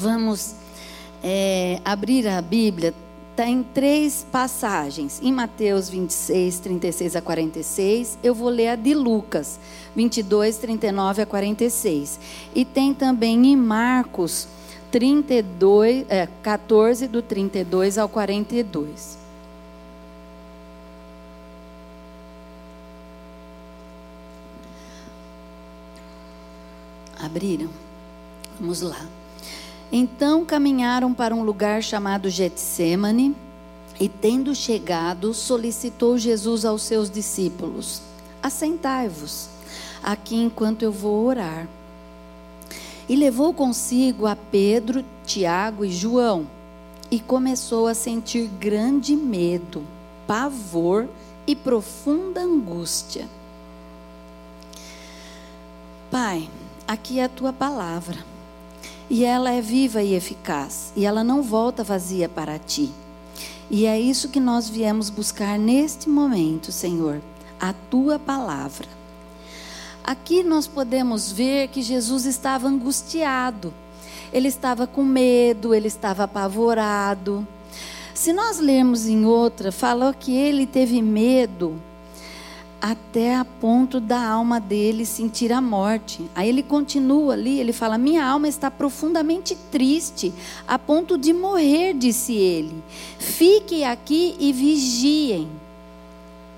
vamos é, abrir a Bíblia, está em três passagens. Em Mateus 26, 36 a 46, eu vou ler a de Lucas, 22, 39 a 46. E tem também em Marcos 32, é, 14, do 32 ao 42. Abriram? Vamos lá. Então caminharam para um lugar chamado Getsemane, e tendo chegado, solicitou Jesus aos seus discípulos: Assentai-vos aqui enquanto eu vou orar. E levou consigo a Pedro, Tiago e João, e começou a sentir grande medo, pavor e profunda angústia. Pai, aqui é a tua palavra e ela é viva e eficaz, e ela não volta vazia para ti. E é isso que nós viemos buscar neste momento, Senhor, a tua palavra. Aqui nós podemos ver que Jesus estava angustiado, ele estava com medo, ele estava apavorado. Se nós lermos em outra, falou que ele teve medo até a ponto da alma dele sentir a morte. Aí ele continua ali, ele fala: Minha alma está profundamente triste, a ponto de morrer, disse ele. Fiquem aqui e vigiem.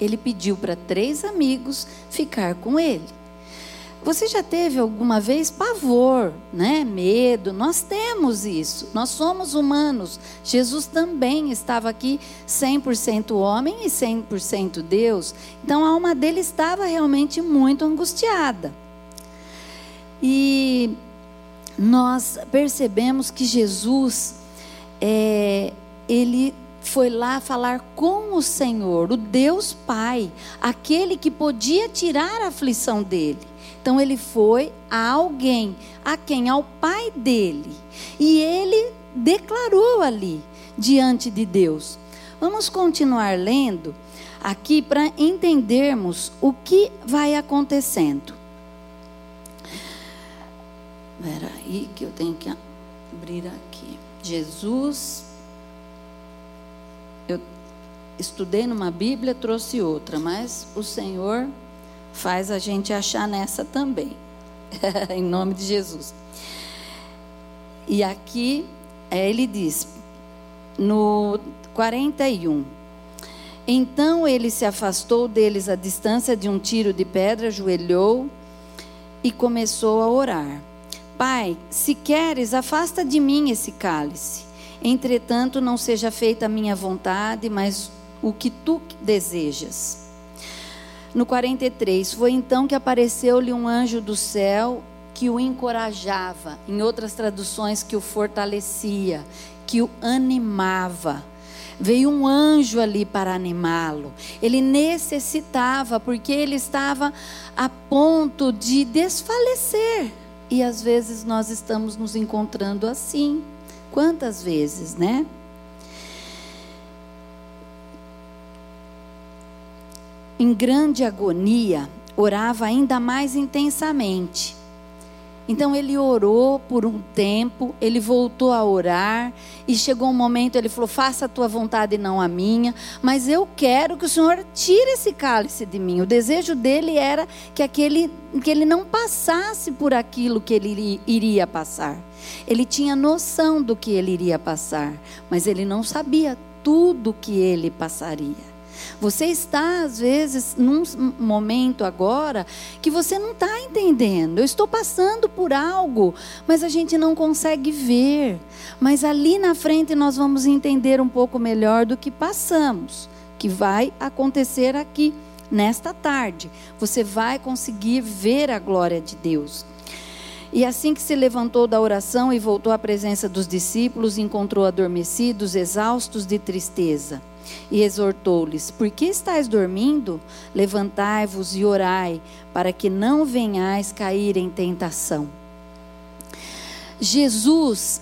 Ele pediu para três amigos ficar com ele. Você já teve alguma vez pavor, né? Medo? Nós temos isso. Nós somos humanos. Jesus também estava aqui 100% homem e 100% Deus. Então a alma dele estava realmente muito angustiada. E nós percebemos que Jesus, é, ele foi lá falar com o Senhor, o Deus Pai, aquele que podia tirar a aflição dele. Então ele foi a alguém, a quem? Ao pai dele. E ele declarou ali, diante de Deus. Vamos continuar lendo aqui para entendermos o que vai acontecendo. Espera aí que eu tenho que abrir aqui. Jesus, eu estudei numa Bíblia, trouxe outra, mas o Senhor faz a gente achar nessa também. em nome de Jesus. E aqui é, ele diz, no 41. Então ele se afastou deles à distância de um tiro de pedra, ajoelhou e começou a orar. Pai, se queres, afasta de mim esse cálice. Entretanto, não seja feita a minha vontade, mas o que tu desejas. No 43, foi então que apareceu-lhe um anjo do céu que o encorajava, em outras traduções, que o fortalecia, que o animava. Veio um anjo ali para animá-lo. Ele necessitava, porque ele estava a ponto de desfalecer. E às vezes nós estamos nos encontrando assim. Quantas vezes, né? Em grande agonia, orava ainda mais intensamente. Então ele orou por um tempo, ele voltou a orar e chegou um momento ele falou: "Faça a tua vontade e não a minha, mas eu quero que o Senhor tire esse cálice de mim". O desejo dele era que aquele que ele não passasse por aquilo que ele iria passar. Ele tinha noção do que ele iria passar, mas ele não sabia tudo que ele passaria. Você está, às vezes, num momento agora que você não está entendendo. Eu estou passando por algo, mas a gente não consegue ver. Mas ali na frente nós vamos entender um pouco melhor do que passamos, que vai acontecer aqui nesta tarde. Você vai conseguir ver a glória de Deus. E assim que se levantou da oração e voltou à presença dos discípulos, encontrou adormecidos, exaustos de tristeza e exortou-lhes: Por que estáis dormindo? Levantai-vos e orai, para que não venhais cair em tentação. Jesus,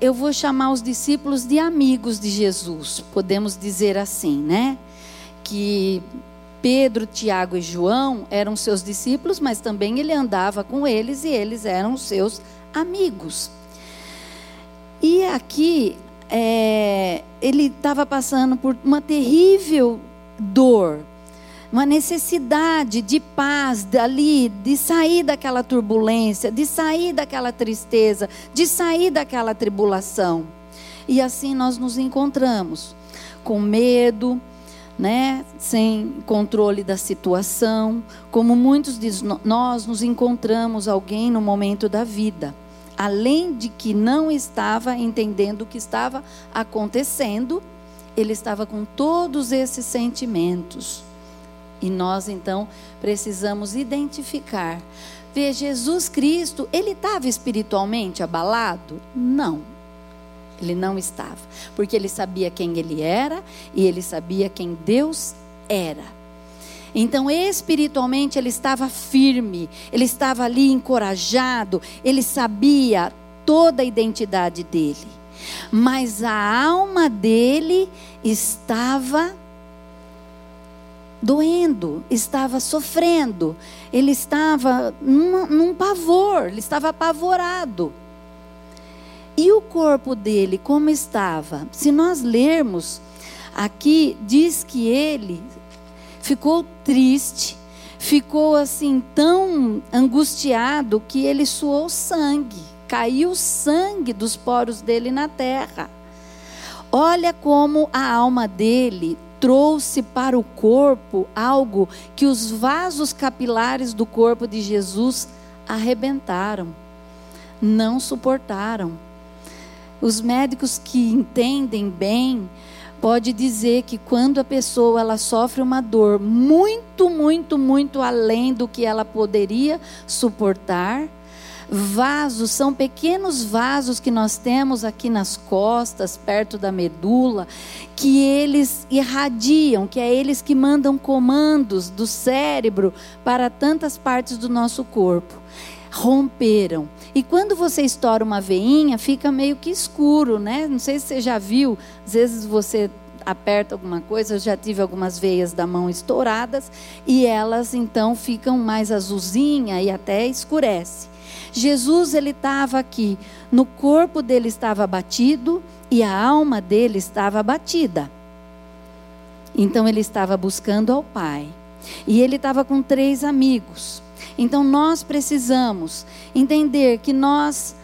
eu vou chamar os discípulos de amigos de Jesus, podemos dizer assim, né? Que Pedro, Tiago e João eram seus discípulos, mas também ele andava com eles e eles eram seus amigos. aqui é, ele estava passando por uma terrível dor, uma necessidade de paz dali, de sair daquela turbulência, de sair daquela tristeza, de sair daquela tribulação. E assim nós nos encontramos com medo, né, sem controle da situação, como muitos de nós nos encontramos alguém no momento da vida, além de que não estava entendendo o que estava acontecendo, ele estava com todos esses sentimentos. E nós então precisamos identificar. Ver Jesus Cristo, ele estava espiritualmente abalado? Não. Ele não estava, porque ele sabia quem ele era e ele sabia quem Deus era. Então, espiritualmente, ele estava firme, ele estava ali encorajado, ele sabia toda a identidade dele. Mas a alma dele estava doendo, estava sofrendo, ele estava num, num pavor, ele estava apavorado. E o corpo dele, como estava? Se nós lermos, aqui diz que ele ficou triste, ficou assim tão angustiado que ele suou sangue, caiu sangue dos poros dele na terra. Olha como a alma dele trouxe para o corpo algo que os vasos capilares do corpo de Jesus arrebentaram, não suportaram. Os médicos que entendem bem pode dizer que quando a pessoa ela sofre uma dor muito, muito, muito além do que ela poderia suportar, vasos são pequenos vasos que nós temos aqui nas costas, perto da medula, que eles irradiam, que é eles que mandam comandos do cérebro para tantas partes do nosso corpo. Romperam. E quando você estoura uma veinha, fica meio que escuro, né? Não sei se você já viu, às vezes você aperta alguma coisa, eu já tive algumas veias da mão estouradas e elas então ficam mais azulzinha e até escurece. Jesus ele estava aqui, no corpo dele estava abatido e a alma dele estava abatida. Então ele estava buscando ao Pai. E ele estava com três amigos. Então nós precisamos entender que nós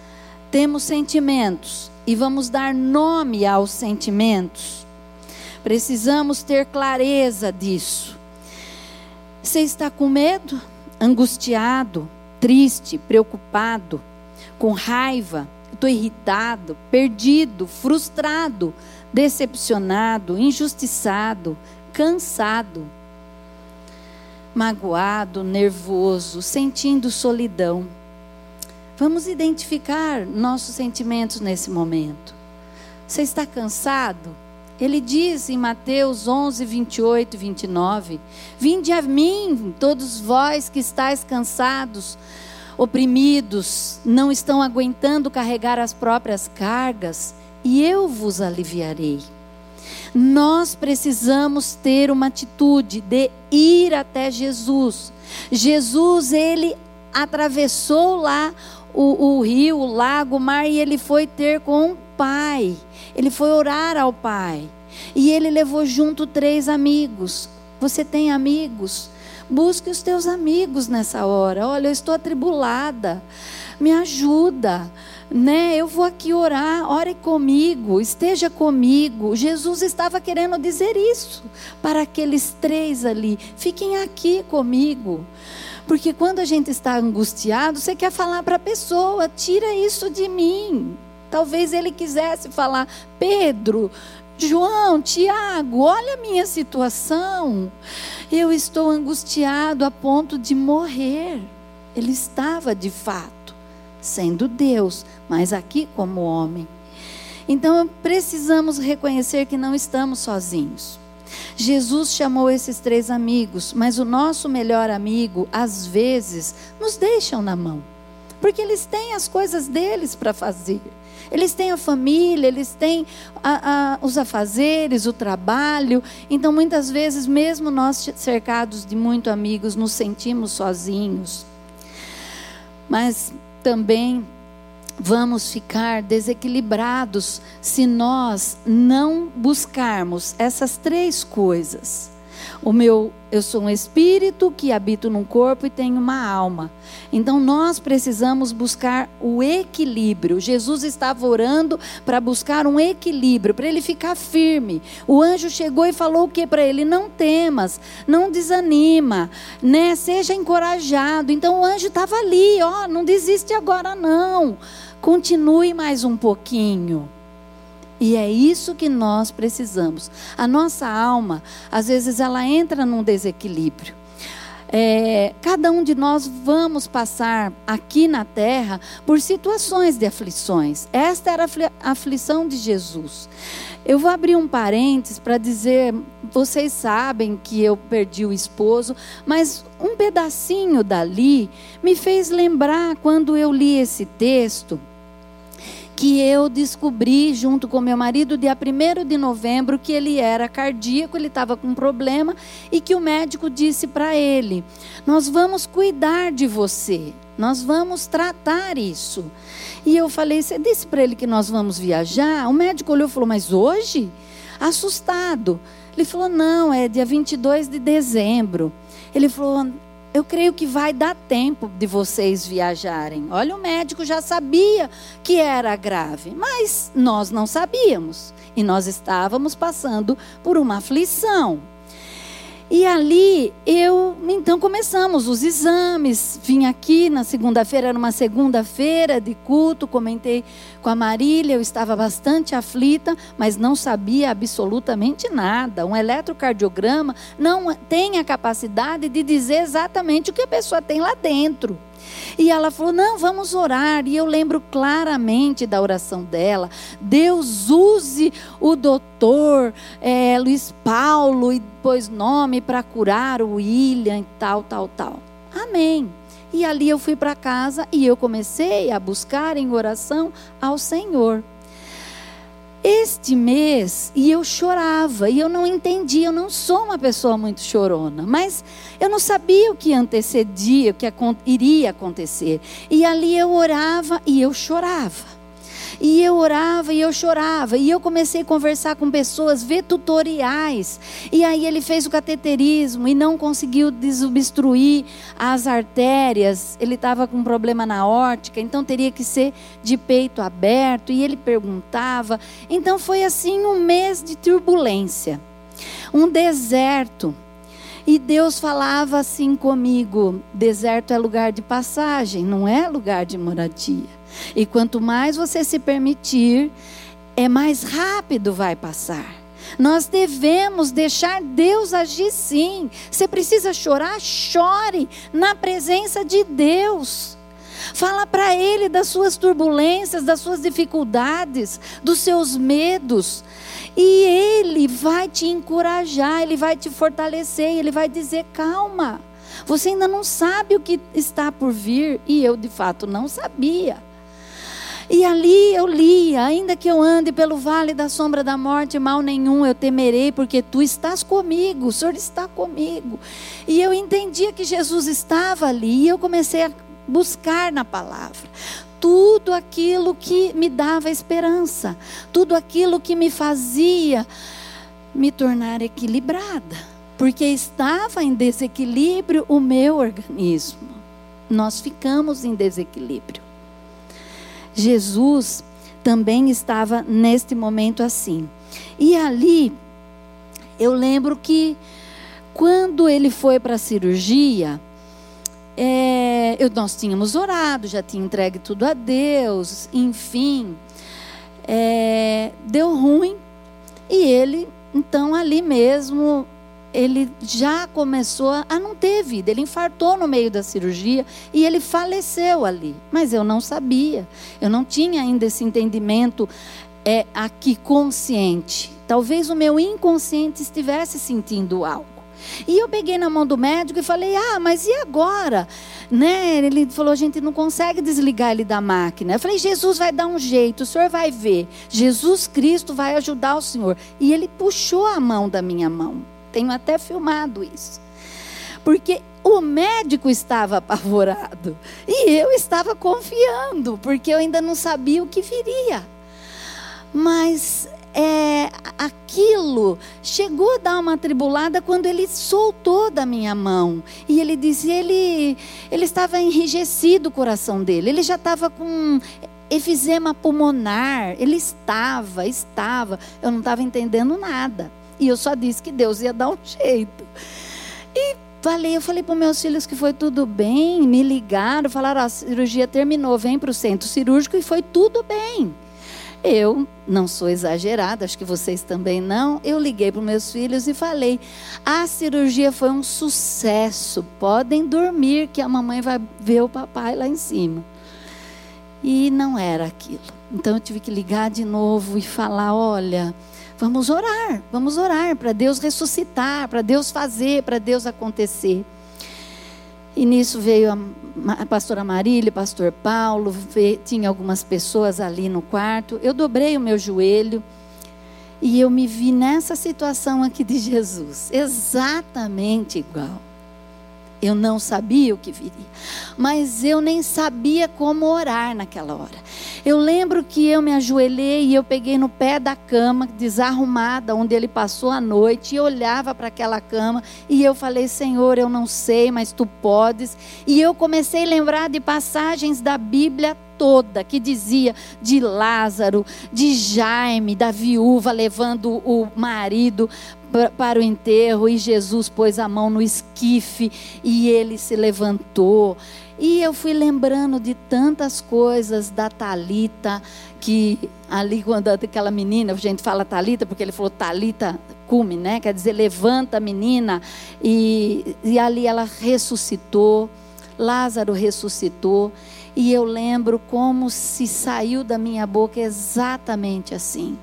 temos sentimentos e vamos dar nome aos sentimentos. Precisamos ter clareza disso. Você está com medo, angustiado, triste, preocupado, com raiva, estou irritado, perdido, frustrado, decepcionado, injustiçado, cansado magoado, nervoso, sentindo solidão. Vamos identificar nossos sentimentos nesse momento. Você está cansado? Ele diz em Mateus 11, 28 e 29: Vinde a mim, todos vós que estáis cansados, oprimidos, não estão aguentando carregar as próprias cargas, e eu vos aliviarei. Nós precisamos ter uma atitude de ir até Jesus. Jesus, ele atravessou lá o, o rio, o lago, o mar, e ele foi ter com o Pai. Ele foi orar ao Pai. E ele levou junto três amigos. Você tem amigos? Busque os teus amigos nessa hora. Olha, eu estou atribulada. Me ajuda né? Eu vou aqui orar, ore comigo, esteja comigo. Jesus estava querendo dizer isso para aqueles três ali. Fiquem aqui comigo. Porque quando a gente está angustiado, você quer falar para a pessoa: tira isso de mim. Talvez ele quisesse falar: Pedro, João, Tiago, olha a minha situação. Eu estou angustiado a ponto de morrer. Ele estava de fato sendo Deus, mas aqui como homem. Então precisamos reconhecer que não estamos sozinhos. Jesus chamou esses três amigos, mas o nosso melhor amigo, às vezes, nos deixam na mão, porque eles têm as coisas deles para fazer. Eles têm a família, eles têm a, a, os afazeres, o trabalho. Então, muitas vezes, mesmo nós cercados de muitos amigos, nos sentimos sozinhos. Mas também vamos ficar desequilibrados se nós não buscarmos essas três coisas. O meu, eu sou um espírito que habito num corpo e tenho uma alma. Então nós precisamos buscar o equilíbrio. Jesus estava orando para buscar um equilíbrio, para ele ficar firme. O anjo chegou e falou o que para ele? Não temas, não desanima, né? Seja encorajado. Então o anjo estava ali, ó, não desiste agora não. Continue mais um pouquinho. E é isso que nós precisamos. A nossa alma, às vezes, ela entra num desequilíbrio. É, cada um de nós vamos passar aqui na terra por situações de aflições. Esta era a aflição de Jesus. Eu vou abrir um parênteses para dizer: vocês sabem que eu perdi o esposo, mas um pedacinho dali me fez lembrar quando eu li esse texto que eu descobri junto com meu marido dia 1 de novembro que ele era cardíaco, ele estava com um problema e que o médico disse para ele: "Nós vamos cuidar de você. Nós vamos tratar isso". E eu falei: "Você disse para ele que nós vamos viajar?". O médico olhou e falou: "Mas hoje?". Assustado. Ele falou: "Não, é dia 22 de dezembro". Ele falou: eu creio que vai dar tempo de vocês viajarem. Olha, o médico já sabia que era grave, mas nós não sabíamos. E nós estávamos passando por uma aflição. E ali eu, então começamos os exames. Vim aqui na segunda-feira, era uma segunda-feira de culto, comentei com a Marília, eu estava bastante aflita, mas não sabia absolutamente nada. Um eletrocardiograma não tem a capacidade de dizer exatamente o que a pessoa tem lá dentro. E ela falou: Não, vamos orar. E eu lembro claramente da oração dela. Deus use o doutor é, Luiz Paulo e pôs nome para curar o William e tal, tal, tal. Amém. E ali eu fui para casa e eu comecei a buscar em oração ao Senhor. Este mês, e eu chorava, e eu não entendia, eu não sou uma pessoa muito chorona, mas eu não sabia o que antecedia, o que iria acontecer. E ali eu orava e eu chorava. E eu orava e eu chorava. E eu comecei a conversar com pessoas, ver tutoriais. E aí ele fez o cateterismo e não conseguiu desobstruir as artérias. Ele estava com um problema na órtica, então teria que ser de peito aberto. E ele perguntava. Então foi assim um mês de turbulência. Um deserto. E Deus falava assim comigo: deserto é lugar de passagem, não é lugar de moradia. E quanto mais você se permitir, é mais rápido vai passar. Nós devemos deixar Deus agir sim. Você precisa chorar? Chore na presença de Deus. Fala para Ele das suas turbulências, das suas dificuldades, dos seus medos. E Ele vai te encorajar, Ele vai te fortalecer, Ele vai dizer: calma, você ainda não sabe o que está por vir. E eu, de fato, não sabia. E ali eu li: ainda que eu ande pelo vale da sombra da morte, mal nenhum eu temerei, porque tu estás comigo, o Senhor está comigo. E eu entendia que Jesus estava ali, e eu comecei a buscar na palavra tudo aquilo que me dava esperança, tudo aquilo que me fazia me tornar equilibrada, porque estava em desequilíbrio o meu organismo. Nós ficamos em desequilíbrio. Jesus também estava neste momento assim. E ali, eu lembro que quando ele foi para a cirurgia, é, eu, nós tínhamos orado, já tinha entregue tudo a Deus, enfim, é, deu ruim e ele, então ali mesmo, ele já começou a não ter vida. Ele infartou no meio da cirurgia e ele faleceu ali. Mas eu não sabia. Eu não tinha ainda esse entendimento é, aqui consciente. Talvez o meu inconsciente estivesse sentindo algo. E eu peguei na mão do médico e falei: "Ah, mas e agora?" Né? Ele falou: "A gente não consegue desligar ele da máquina". Eu falei: "Jesus vai dar um jeito, o senhor vai ver. Jesus Cristo vai ajudar o senhor". E ele puxou a mão da minha mão. Tenho até filmado isso. Porque O médico estava apavorado e eu estava confiando, porque eu ainda não sabia o que viria. Mas é, aquilo chegou a dar uma tribulada quando ele soltou da minha mão. E ele dizia, ele, ele estava enrijecido o coração dele, ele já estava com efizema pulmonar, ele estava, estava, eu não estava entendendo nada. E eu só disse que Deus ia dar um jeito. E falei, eu falei para meus filhos que foi tudo bem, me ligaram, falaram, a cirurgia terminou, vem para o centro cirúrgico e foi tudo bem. Eu não sou exagerada, acho que vocês também não. Eu liguei para meus filhos e falei: a cirurgia foi um sucesso. Podem dormir, que a mamãe vai ver o papai lá em cima. E não era aquilo. Então eu tive que ligar de novo e falar: olha, vamos orar, vamos orar para Deus ressuscitar, para Deus fazer, para Deus acontecer. E nisso veio a, pastora Marília, pastor Paulo, veio, tinha algumas pessoas ali no quarto. Eu dobrei o meu joelho e eu me vi nessa situação aqui de Jesus, exatamente igual. Eu não sabia o que viria, mas eu nem sabia como orar naquela hora. Eu lembro que eu me ajoelhei e eu peguei no pé da cama, desarrumada, onde ele passou a noite, e olhava para aquela cama, e eu falei: Senhor, eu não sei, mas tu podes. E eu comecei a lembrar de passagens da Bíblia toda que dizia de Lázaro, de Jaime, da viúva levando o marido para o enterro e Jesus pôs a mão no esquife e ele se levantou. E eu fui lembrando de tantas coisas da Talita que ali quando aquela menina, a gente fala Talita porque ele falou Talita cume, né? Quer dizer, levanta a menina e, e ali ela ressuscitou. Lázaro ressuscitou. E eu lembro como se saiu da minha boca exatamente assim.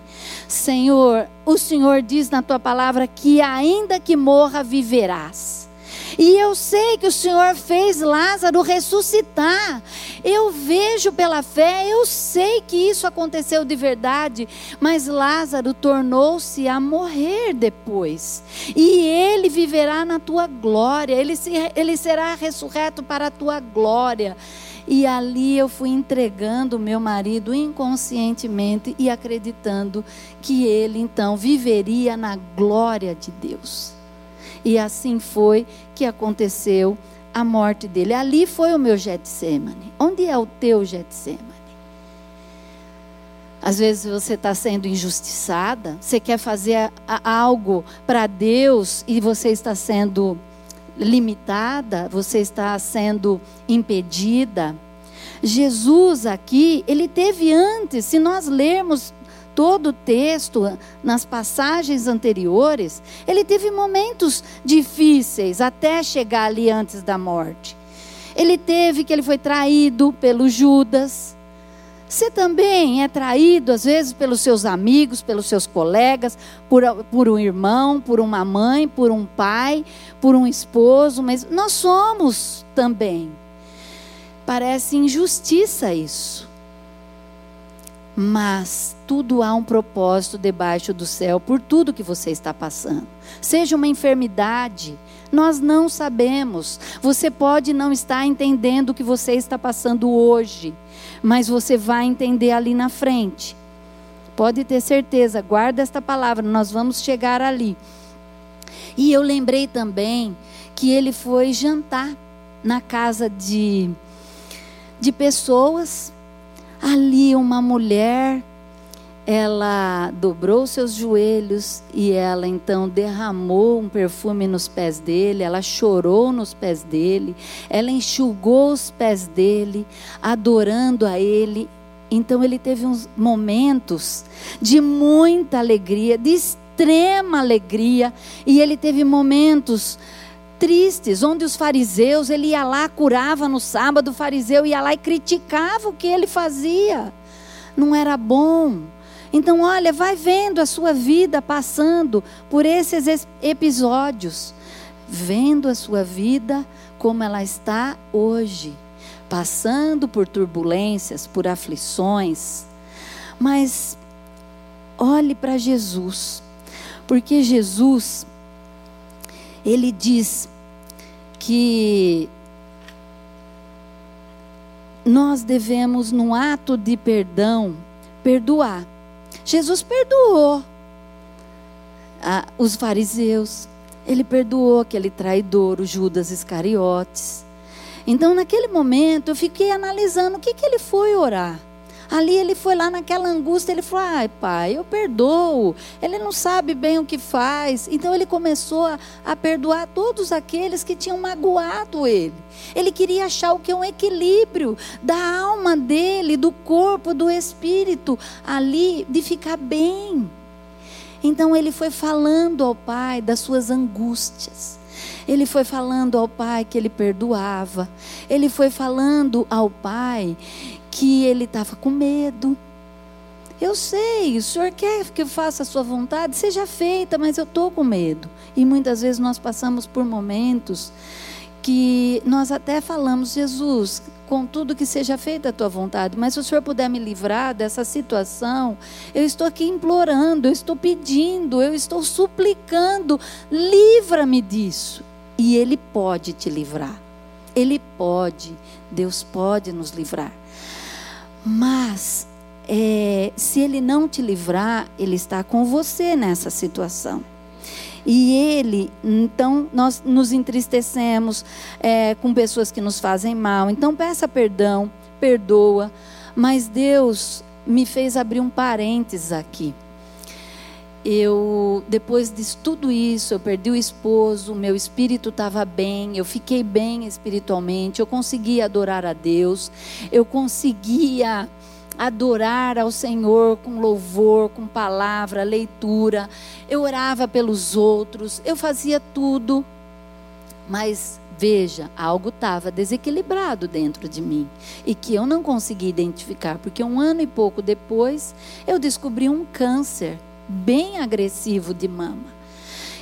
Senhor, o Senhor diz na tua palavra que ainda que morra, viverás. E eu sei que o Senhor fez Lázaro ressuscitar. Eu vejo pela fé, eu sei que isso aconteceu de verdade, mas Lázaro tornou-se a morrer depois. E ele viverá na tua glória, ele, se, ele será ressurreto para a tua glória. E ali eu fui entregando o meu marido inconscientemente e acreditando que ele então viveria na glória de Deus. E assim foi que aconteceu a morte dele. Ali foi o meu Getsemane. Onde é o teu Getsemane? Às vezes você está sendo injustiçada, você quer fazer algo para Deus e você está sendo limitada, você está sendo impedida. Jesus aqui, ele teve antes, se nós lermos todo o texto, nas passagens anteriores, ele teve momentos difíceis até chegar ali antes da morte. Ele teve que ele foi traído pelo Judas. Você também é traído, às vezes, pelos seus amigos, pelos seus colegas, por, por um irmão, por uma mãe, por um pai, por um esposo, mas nós somos também. Parece injustiça isso. Mas tudo há um propósito debaixo do céu por tudo que você está passando. Seja uma enfermidade, nós não sabemos. Você pode não estar entendendo o que você está passando hoje mas você vai entender ali na frente. Pode ter certeza, guarda esta palavra, nós vamos chegar ali. E eu lembrei também que ele foi jantar na casa de, de pessoas. Ali, uma mulher ela dobrou seus joelhos e ela então derramou um perfume nos pés dele, ela chorou nos pés dele, ela enxugou os pés dele, adorando a ele. Então ele teve uns momentos de muita alegria, de extrema alegria, e ele teve momentos tristes, onde os fariseus, ele ia lá, curava no sábado, o fariseu ia lá e criticava o que ele fazia. Não era bom então, olha, vai vendo a sua vida passando por esses episódios, vendo a sua vida como ela está hoje, passando por turbulências, por aflições. Mas olhe para Jesus, porque Jesus, ele diz, que nós devemos, no ato de perdão, perdoar. Jesus perdoou ah, os fariseus, ele perdoou aquele traidor, o Judas Iscariotes. Então, naquele momento, eu fiquei analisando o que, que ele foi orar. Ali ele foi lá naquela angústia, ele falou: ai, pai, eu perdoo. Ele não sabe bem o que faz. Então ele começou a, a perdoar todos aqueles que tinham magoado ele. Ele queria achar o que é um equilíbrio da alma dele, do corpo, do espírito, ali, de ficar bem. Então ele foi falando ao pai das suas angústias. Ele foi falando ao pai que ele perdoava. Ele foi falando ao pai que ele estava com medo. Eu sei, o senhor quer que eu faça a sua vontade, seja feita, mas eu estou com medo. E muitas vezes nós passamos por momentos que nós até falamos, Jesus, contudo que seja feita a tua vontade, mas se o Senhor puder me livrar dessa situação, eu estou aqui implorando, eu estou pedindo, eu estou suplicando, livra-me disso. E Ele pode te livrar, Ele pode, Deus pode nos livrar. Mas, é, se ele não te livrar, ele está com você nessa situação. E ele, então, nós nos entristecemos é, com pessoas que nos fazem mal. Então, peça perdão, perdoa. Mas Deus me fez abrir um parênteses aqui. Eu, depois de tudo isso, eu perdi o esposo, meu espírito estava bem, eu fiquei bem espiritualmente, eu conseguia adorar a Deus, eu conseguia adorar ao Senhor com louvor, com palavra, leitura, eu orava pelos outros, eu fazia tudo, mas veja, algo estava desequilibrado dentro de mim e que eu não conseguia identificar, porque um ano e pouco depois eu descobri um câncer bem agressivo de mama.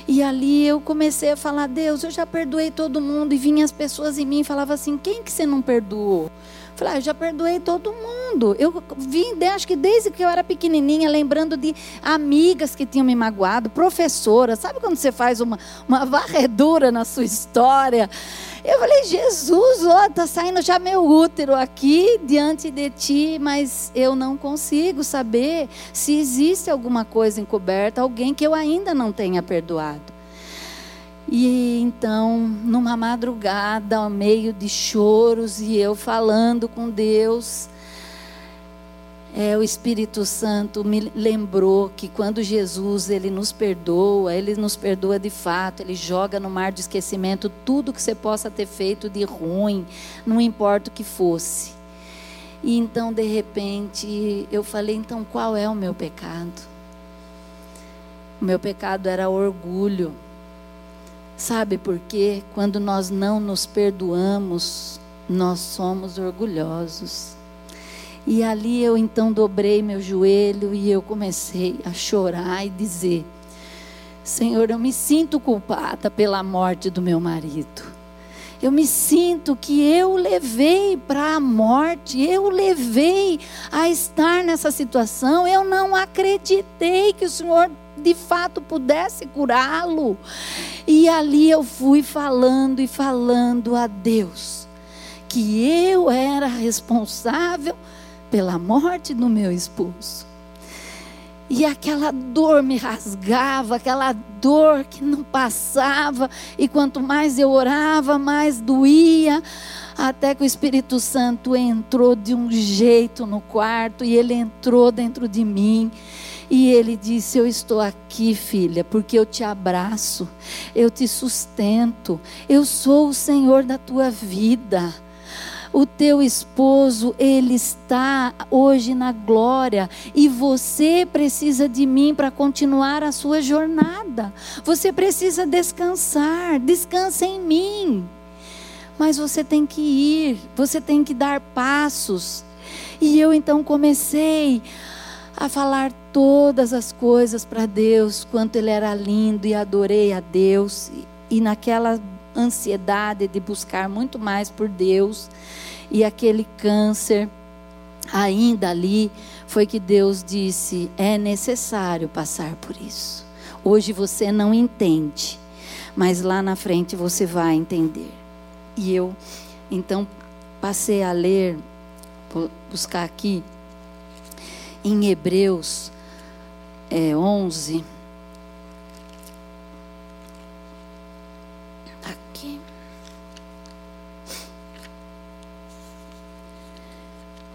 E ali eu comecei a falar, Deus, eu já perdoei todo mundo. E vinham as pessoas em mim e falavam assim, quem que você não perdoou? Falei, ah, eu já perdoei todo mundo. Eu vim, acho que desde que eu era pequenininha, lembrando de amigas que tinham me magoado, professoras. Sabe quando você faz uma, uma varredura na sua história? Eu falei, Jesus, ó, tá saindo já meu útero aqui diante de ti, mas eu não consigo saber se existe alguma coisa encoberta, alguém que eu ainda não tenha perdoado. E então, numa madrugada, ao meio de choros e eu falando com Deus, é, o Espírito Santo me lembrou que quando Jesus ele nos perdoa, ele nos perdoa de fato, ele joga no mar de esquecimento tudo que você possa ter feito de ruim, não importa o que fosse. E então, de repente, eu falei: então qual é o meu pecado? O meu pecado era orgulho. Sabe por quê? Quando nós não nos perdoamos, nós somos orgulhosos. E ali eu então dobrei meu joelho e eu comecei a chorar e dizer: Senhor, eu me sinto culpada pela morte do meu marido. Eu me sinto que eu levei para a morte, eu levei a estar nessa situação. Eu não acreditei que o Senhor de fato pudesse curá-lo. E ali eu fui falando e falando a Deus que eu era responsável pela morte do meu esposo. E aquela dor me rasgava, aquela dor que não passava, e quanto mais eu orava, mais doía, até que o Espírito Santo entrou de um jeito no quarto, e ele entrou dentro de mim, e ele disse: Eu estou aqui, filha, porque eu te abraço, eu te sustento, eu sou o Senhor da tua vida. O teu esposo, ele está hoje na glória e você precisa de mim para continuar a sua jornada. Você precisa descansar, descansa em mim. Mas você tem que ir, você tem que dar passos. E eu então comecei a falar todas as coisas para Deus, quanto Ele era lindo e adorei a Deus. E, naquela ansiedade de buscar muito mais por Deus, e aquele câncer ainda ali, foi que Deus disse: é necessário passar por isso. Hoje você não entende, mas lá na frente você vai entender. E eu, então, passei a ler, vou buscar aqui, em Hebreus é, 11. Aqui.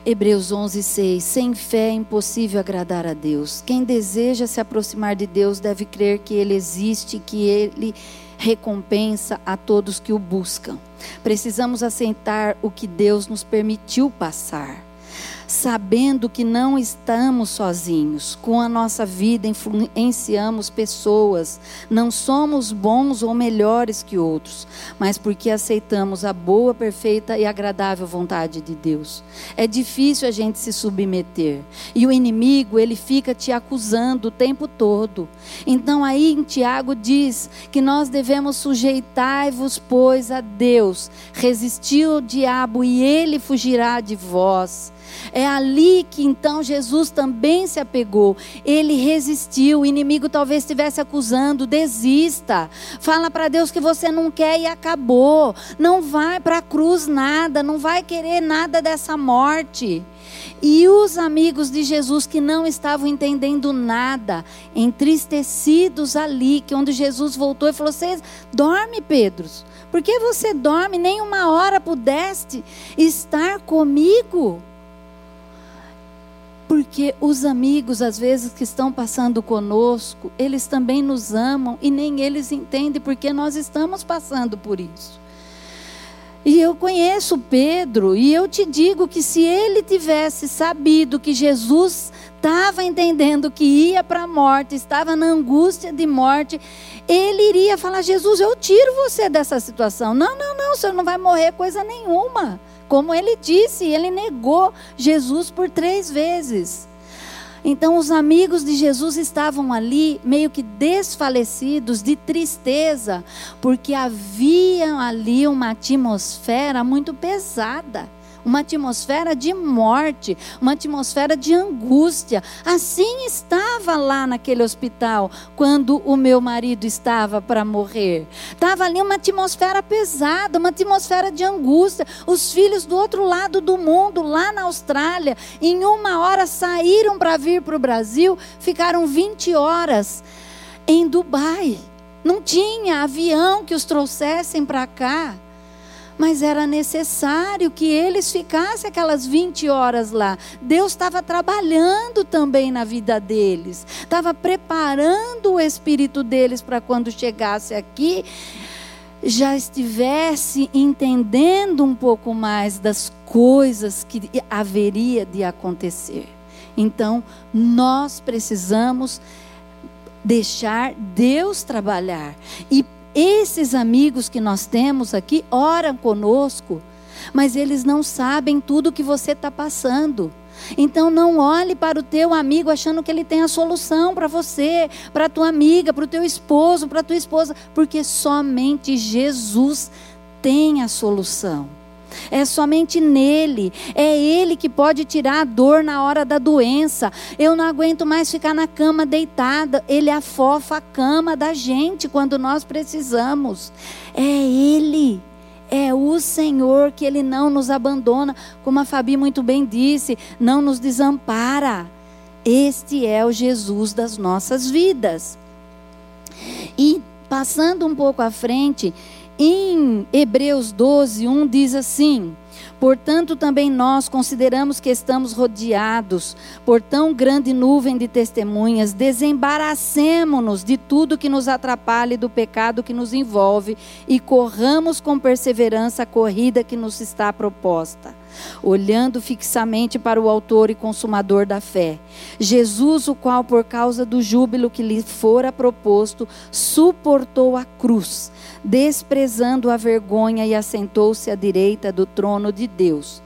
Hebreus 11, 6. Sem fé é impossível agradar a Deus. Quem deseja se aproximar de Deus deve crer que Ele existe, que Ele recompensa a todos que o buscam. Precisamos aceitar o que Deus nos permitiu passar sabendo que não estamos sozinhos. Com a nossa vida influenciamos pessoas. Não somos bons ou melhores que outros, mas porque aceitamos a boa, perfeita e agradável vontade de Deus. É difícil a gente se submeter. E o inimigo, ele fica te acusando o tempo todo. Então aí em Tiago diz que nós devemos sujeitar-vos, pois, a Deus. Resistir ao diabo e ele fugirá de vós. É ali que então Jesus também se apegou. Ele resistiu. O inimigo talvez estivesse acusando. Desista. Fala para Deus que você não quer e acabou. Não vai para a cruz nada. Não vai querer nada dessa morte. E os amigos de Jesus que não estavam entendendo nada, entristecidos ali, que onde Jesus voltou e falou: Você dorme, Pedro? Por que você dorme? Nem uma hora pudeste estar comigo? Porque os amigos, às vezes, que estão passando conosco, eles também nos amam e nem eles entendem porque nós estamos passando por isso. E eu conheço Pedro e eu te digo que se ele tivesse sabido que Jesus estava entendendo que ia para a morte, estava na angústia de morte, ele iria falar: Jesus, eu tiro você dessa situação. Não, não, não, você não vai morrer coisa nenhuma. Como ele disse, ele negou Jesus por três vezes. Então, os amigos de Jesus estavam ali meio que desfalecidos, de tristeza, porque havia ali uma atmosfera muito pesada uma atmosfera de morte, uma atmosfera de angústia. Assim estava lá naquele hospital quando o meu marido estava para morrer. Estava ali uma atmosfera pesada, uma atmosfera de angústia. Os filhos do outro lado do mundo, lá na Austrália, em uma hora saíram para vir para o Brasil, ficaram 20 horas em Dubai. Não tinha avião que os trouxessem para cá mas era necessário que eles ficassem aquelas 20 horas lá. Deus estava trabalhando também na vida deles, estava preparando o espírito deles para quando chegasse aqui já estivesse entendendo um pouco mais das coisas que haveria de acontecer. Então, nós precisamos deixar Deus trabalhar e esses amigos que nós temos aqui oram conosco, mas eles não sabem tudo que você está passando. Então não olhe para o teu amigo achando que ele tem a solução para você, para a tua amiga, para o teu esposo, para a tua esposa, porque somente Jesus tem a solução. É somente nele. É ele que pode tirar a dor na hora da doença. Eu não aguento mais ficar na cama deitada. Ele afofa a cama da gente quando nós precisamos. É ele. É o Senhor que ele não nos abandona, como a Fabi muito bem disse, não nos desampara. Este é o Jesus das nossas vidas. E passando um pouco à frente, em Hebreus 12, 1 diz assim: Portanto, também nós consideramos que estamos rodeados por tão grande nuvem de testemunhas, desembaracemo-nos de tudo que nos atrapalha e do pecado que nos envolve e corramos com perseverança a corrida que nos está proposta olhando fixamente para o Autor e Consumador da fé. Jesus, o qual, por causa do júbilo que lhe fora proposto, suportou a cruz, desprezando a vergonha e assentou-se à direita do trono de Deus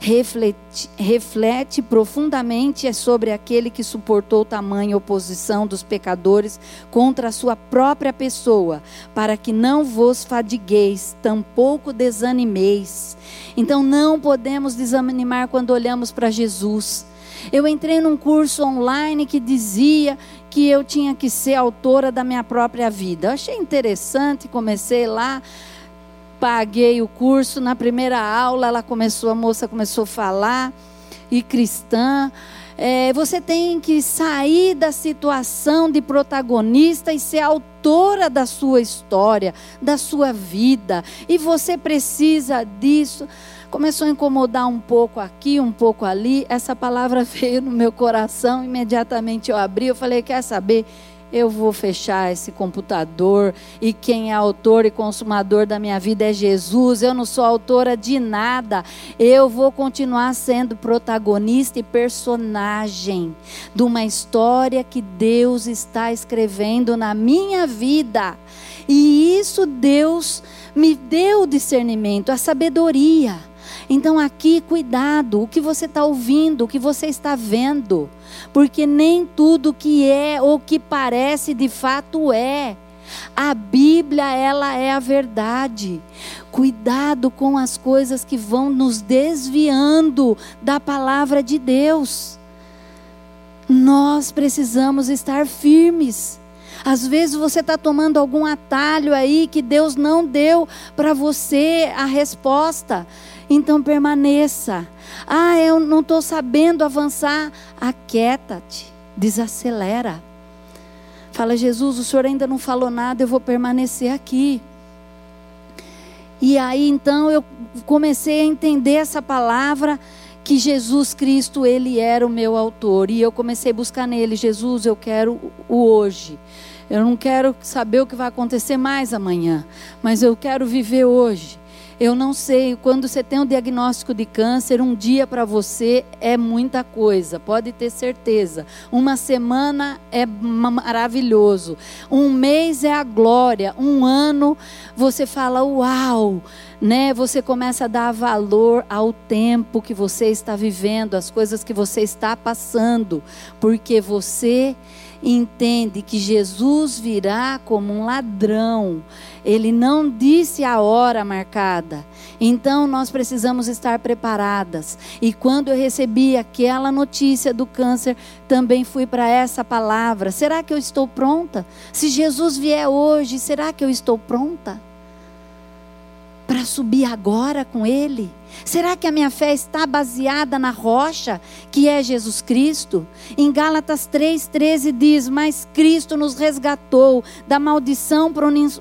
reflete, reflete profundamente sobre aquele que suportou tamanha oposição dos pecadores contra a sua própria pessoa, para que não vos fadigueis, tampouco desanimeis. Então não podemos desanimar quando olhamos para Jesus. Eu entrei num curso online que dizia que eu tinha que ser autora da minha própria vida. Eu achei interessante, comecei lá paguei o curso. Na primeira aula, ela começou, a moça começou a falar, e cristã. É, você tem que sair da situação de protagonista e ser autora da sua história, da sua vida. E você precisa disso. Começou a incomodar um pouco aqui, um pouco ali. Essa palavra veio no meu coração. Imediatamente eu abri. Eu falei: Quer saber? Eu vou fechar esse computador e quem é autor e consumador da minha vida é Jesus. Eu não sou autora de nada. Eu vou continuar sendo protagonista e personagem de uma história que Deus está escrevendo na minha vida. E isso Deus me deu o discernimento, a sabedoria. Então aqui, cuidado, o que você está ouvindo, o que você está vendo porque nem tudo que é ou que parece de fato é. A Bíblia, ela é a verdade. Cuidado com as coisas que vão nos desviando da palavra de Deus. Nós precisamos estar firmes. Às vezes você está tomando algum atalho aí que Deus não deu para você a resposta. Então permaneça. Ah, eu não estou sabendo avançar. Aquieta-te, desacelera. Fala, Jesus, o Senhor ainda não falou nada, eu vou permanecer aqui. E aí então eu comecei a entender essa palavra que Jesus Cristo, ele era o meu autor. E eu comecei a buscar nele, Jesus, eu quero o hoje. Eu não quero saber o que vai acontecer mais amanhã, mas eu quero viver hoje. Eu não sei, quando você tem um diagnóstico de câncer, um dia para você é muita coisa, pode ter certeza. Uma semana é maravilhoso, um mês é a glória, um ano você fala, uau, né? Você começa a dar valor ao tempo que você está vivendo, às coisas que você está passando, porque você entende que Jesus virá como um ladrão. Ele não disse a hora marcada. Então nós precisamos estar preparadas. E quando eu recebi aquela notícia do câncer, também fui para essa palavra. Será que eu estou pronta? Se Jesus vier hoje, será que eu estou pronta? Para subir agora com Ele? Será que a minha fé está baseada na rocha, que é Jesus Cristo? Em Gálatas 3,13 diz: Mas Cristo nos resgatou da maldição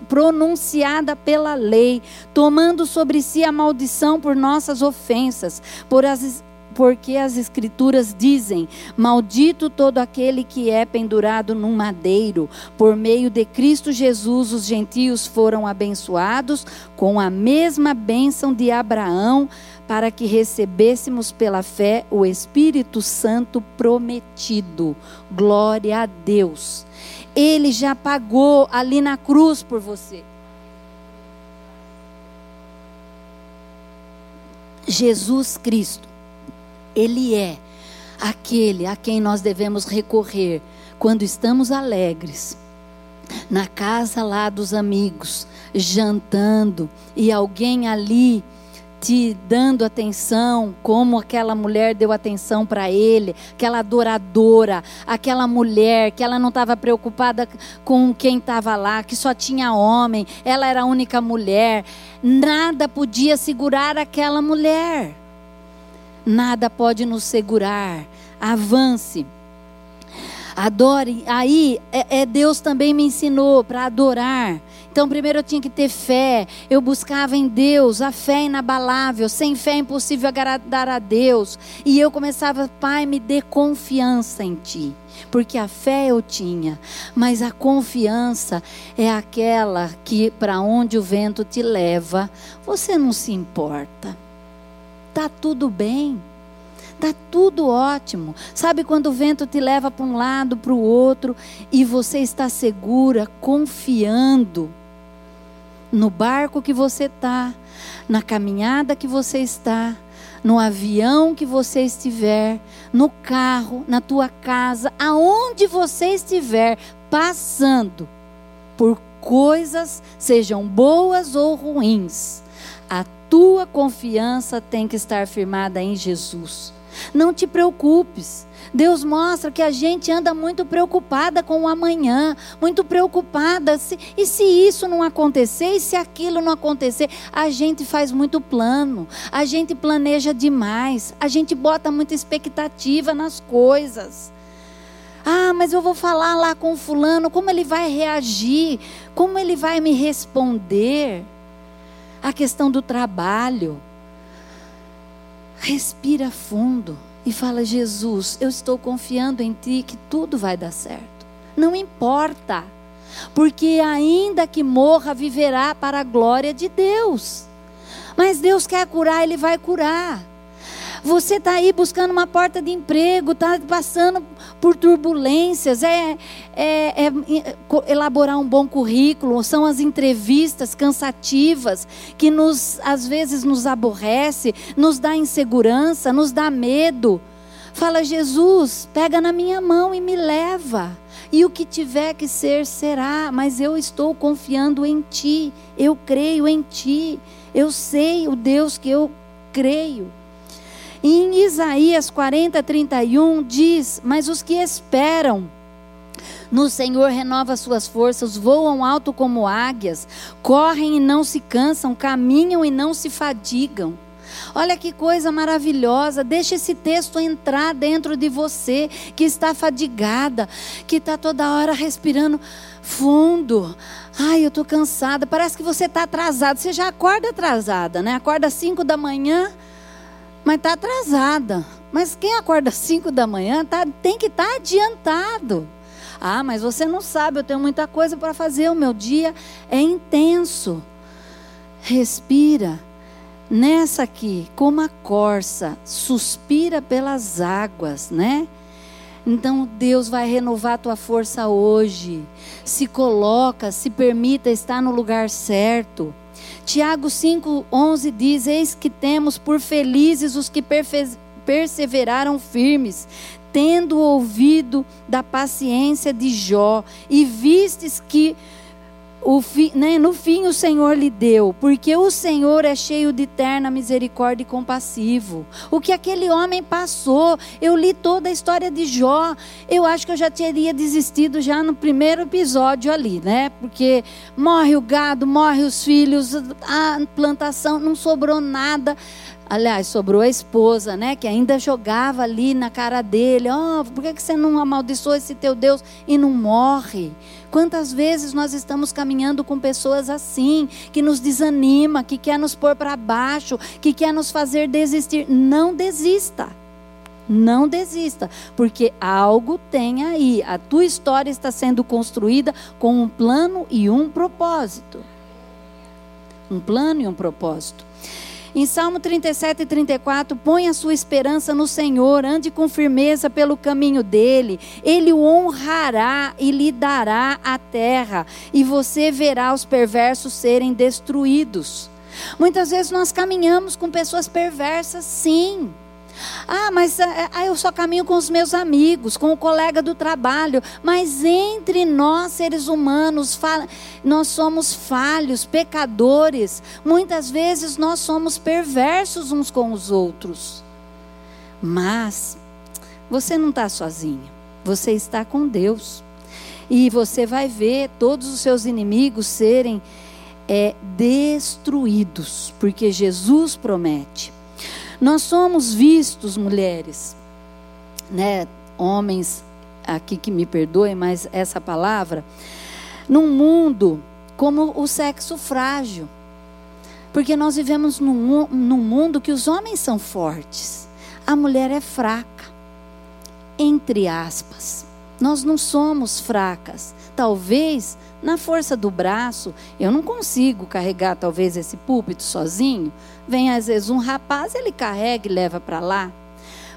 pronunciada pela lei, tomando sobre si a maldição por nossas ofensas, por as porque as Escrituras dizem: Maldito todo aquele que é pendurado num madeiro. Por meio de Cristo Jesus, os gentios foram abençoados com a mesma bênção de Abraão, para que recebêssemos pela fé o Espírito Santo prometido. Glória a Deus. Ele já pagou ali na cruz por você. Jesus Cristo ele é aquele a quem nós devemos recorrer quando estamos alegres, na casa lá dos amigos, jantando, e alguém ali te dando atenção, como aquela mulher deu atenção para ele, aquela adoradora, aquela mulher que ela não estava preocupada com quem estava lá, que só tinha homem, ela era a única mulher, nada podia segurar aquela mulher nada pode nos segurar. Avance. Adore. Aí é, é Deus também me ensinou para adorar. Então, primeiro eu tinha que ter fé. Eu buscava em Deus a fé inabalável. Sem fé é impossível agradar a Deus. E eu começava, Pai, me dê confiança em Ti. Porque a fé eu tinha, mas a confiança é aquela que, para onde o vento te leva, você não se importa tá tudo bem. Tá tudo ótimo. Sabe quando o vento te leva para um lado, para o outro e você está segura, confiando no barco que você está, na caminhada que você está, no avião que você estiver, no carro, na tua casa, aonde você estiver passando por coisas, sejam boas ou ruins, a tua confiança tem que estar firmada em Jesus. Não te preocupes. Deus mostra que a gente anda muito preocupada com o amanhã, muito preocupada. Se, e se isso não acontecer, e se aquilo não acontecer, a gente faz muito plano, a gente planeja demais, a gente bota muita expectativa nas coisas. Ah, mas eu vou falar lá com fulano, como ele vai reagir, como ele vai me responder. A questão do trabalho. Respira fundo e fala: Jesus, eu estou confiando em Ti que tudo vai dar certo. Não importa, porque ainda que morra, viverá para a glória de Deus. Mas Deus quer curar, Ele vai curar. Você está aí buscando uma porta de emprego, está passando por turbulências, é, é, é, elaborar um bom currículo, são as entrevistas cansativas que nos, às vezes nos aborrece, nos dá insegurança, nos dá medo. Fala, Jesus, pega na minha mão e me leva. E o que tiver que ser, será. Mas eu estou confiando em Ti. Eu creio em Ti. Eu sei o Deus que eu creio. Em Isaías 40, 31 diz: Mas os que esperam no Senhor renova suas forças, voam alto como águias, correm e não se cansam, caminham e não se fadigam. Olha que coisa maravilhosa. Deixa esse texto entrar dentro de você que está fadigada, que está toda hora respirando fundo. Ai, eu estou cansada. Parece que você está atrasada. Você já acorda atrasada, né? Acorda às 5 da manhã, mas está atrasada. Mas quem acorda às 5 da manhã tá, tem que estar tá adiantado. Ah, mas você não sabe, eu tenho muita coisa para fazer. O meu dia é intenso. Respira. Nessa aqui, como a corça suspira pelas águas, né? Então Deus vai renovar a tua força hoje. Se coloca, se permita estar no lugar certo. Tiago 5:11 diz: Eis que temos por felizes os que perseveraram firmes, tendo ouvido da paciência de Jó e vistes que fi, né, no fim o Senhor lhe deu, porque o Senhor é cheio de eterna misericórdia e compassivo. O que aquele homem passou, eu li toda a história de Jó. Eu acho que eu já teria desistido já no primeiro episódio ali, né? Porque morre o gado, morre os filhos, a plantação, não sobrou nada. Aliás, sobrou a esposa, né? Que ainda jogava ali na cara dele: Ó, oh, por que você não amaldiçoa esse teu Deus e não morre? Quantas vezes nós estamos caminhando com pessoas assim, que nos desanima, que quer nos pôr para baixo, que quer nos fazer desistir? Não desista. Não desista, porque algo tem aí. A tua história está sendo construída com um plano e um propósito. Um plano e um propósito. Em Salmo 37 e 34, põe a sua esperança no Senhor, ande com firmeza pelo caminho dele, ele o honrará e lhe dará a terra, e você verá os perversos serem destruídos. Muitas vezes nós caminhamos com pessoas perversas, sim. Ah, mas ah, eu só caminho com os meus amigos, com o colega do trabalho. Mas entre nós, seres humanos, nós somos falhos, pecadores. Muitas vezes nós somos perversos uns com os outros. Mas você não está sozinha, você está com Deus. E você vai ver todos os seus inimigos serem é, destruídos, porque Jesus promete. Nós somos vistos, mulheres, né, homens aqui que me perdoem, mas essa palavra, num mundo como o sexo frágil. Porque nós vivemos num, num mundo que os homens são fortes, a mulher é fraca. Entre aspas. Nós não somos fracas. Talvez na força do braço, eu não consigo carregar talvez esse púlpito sozinho. Vem às vezes um rapaz, ele carrega e leva para lá.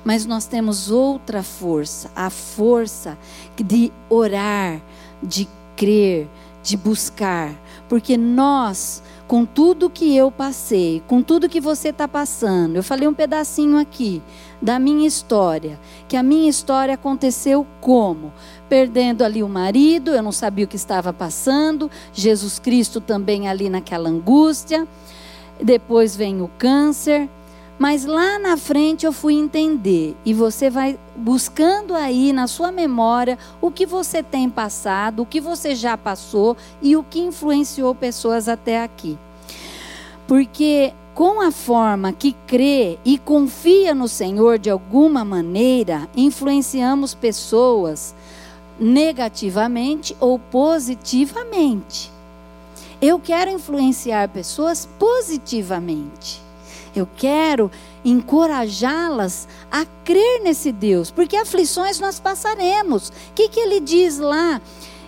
Mas nós temos outra força, a força de orar, de crer, de buscar. Porque nós, com tudo que eu passei, com tudo que você está passando, eu falei um pedacinho aqui da minha história, que a minha história aconteceu como? Perdendo ali o marido, eu não sabia o que estava passando, Jesus Cristo também ali naquela angústia, depois vem o câncer, Mas lá na frente eu fui entender. E você vai buscando aí na sua memória o que você tem passado, o que você já passou e o que influenciou pessoas até aqui. Porque com a forma que crê e confia no Senhor de alguma maneira, influenciamos pessoas negativamente ou positivamente. Eu quero influenciar pessoas positivamente. Eu quero encorajá-las a crer nesse Deus, porque aflições nós passaremos. O que, que ele diz lá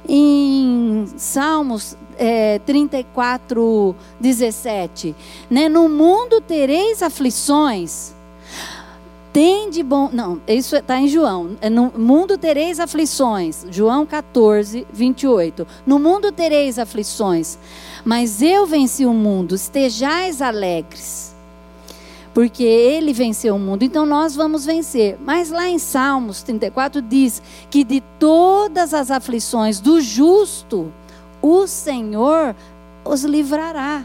em Salmos é, 34, 17? Né? No mundo tereis aflições. Tem de bom. Não, isso está em João. É, no mundo tereis aflições. João 14, 28. No mundo tereis aflições. Mas eu venci o mundo. Estejais alegres porque ele venceu o mundo, então nós vamos vencer. Mas lá em Salmos 34 diz que de todas as aflições do justo, o Senhor os livrará.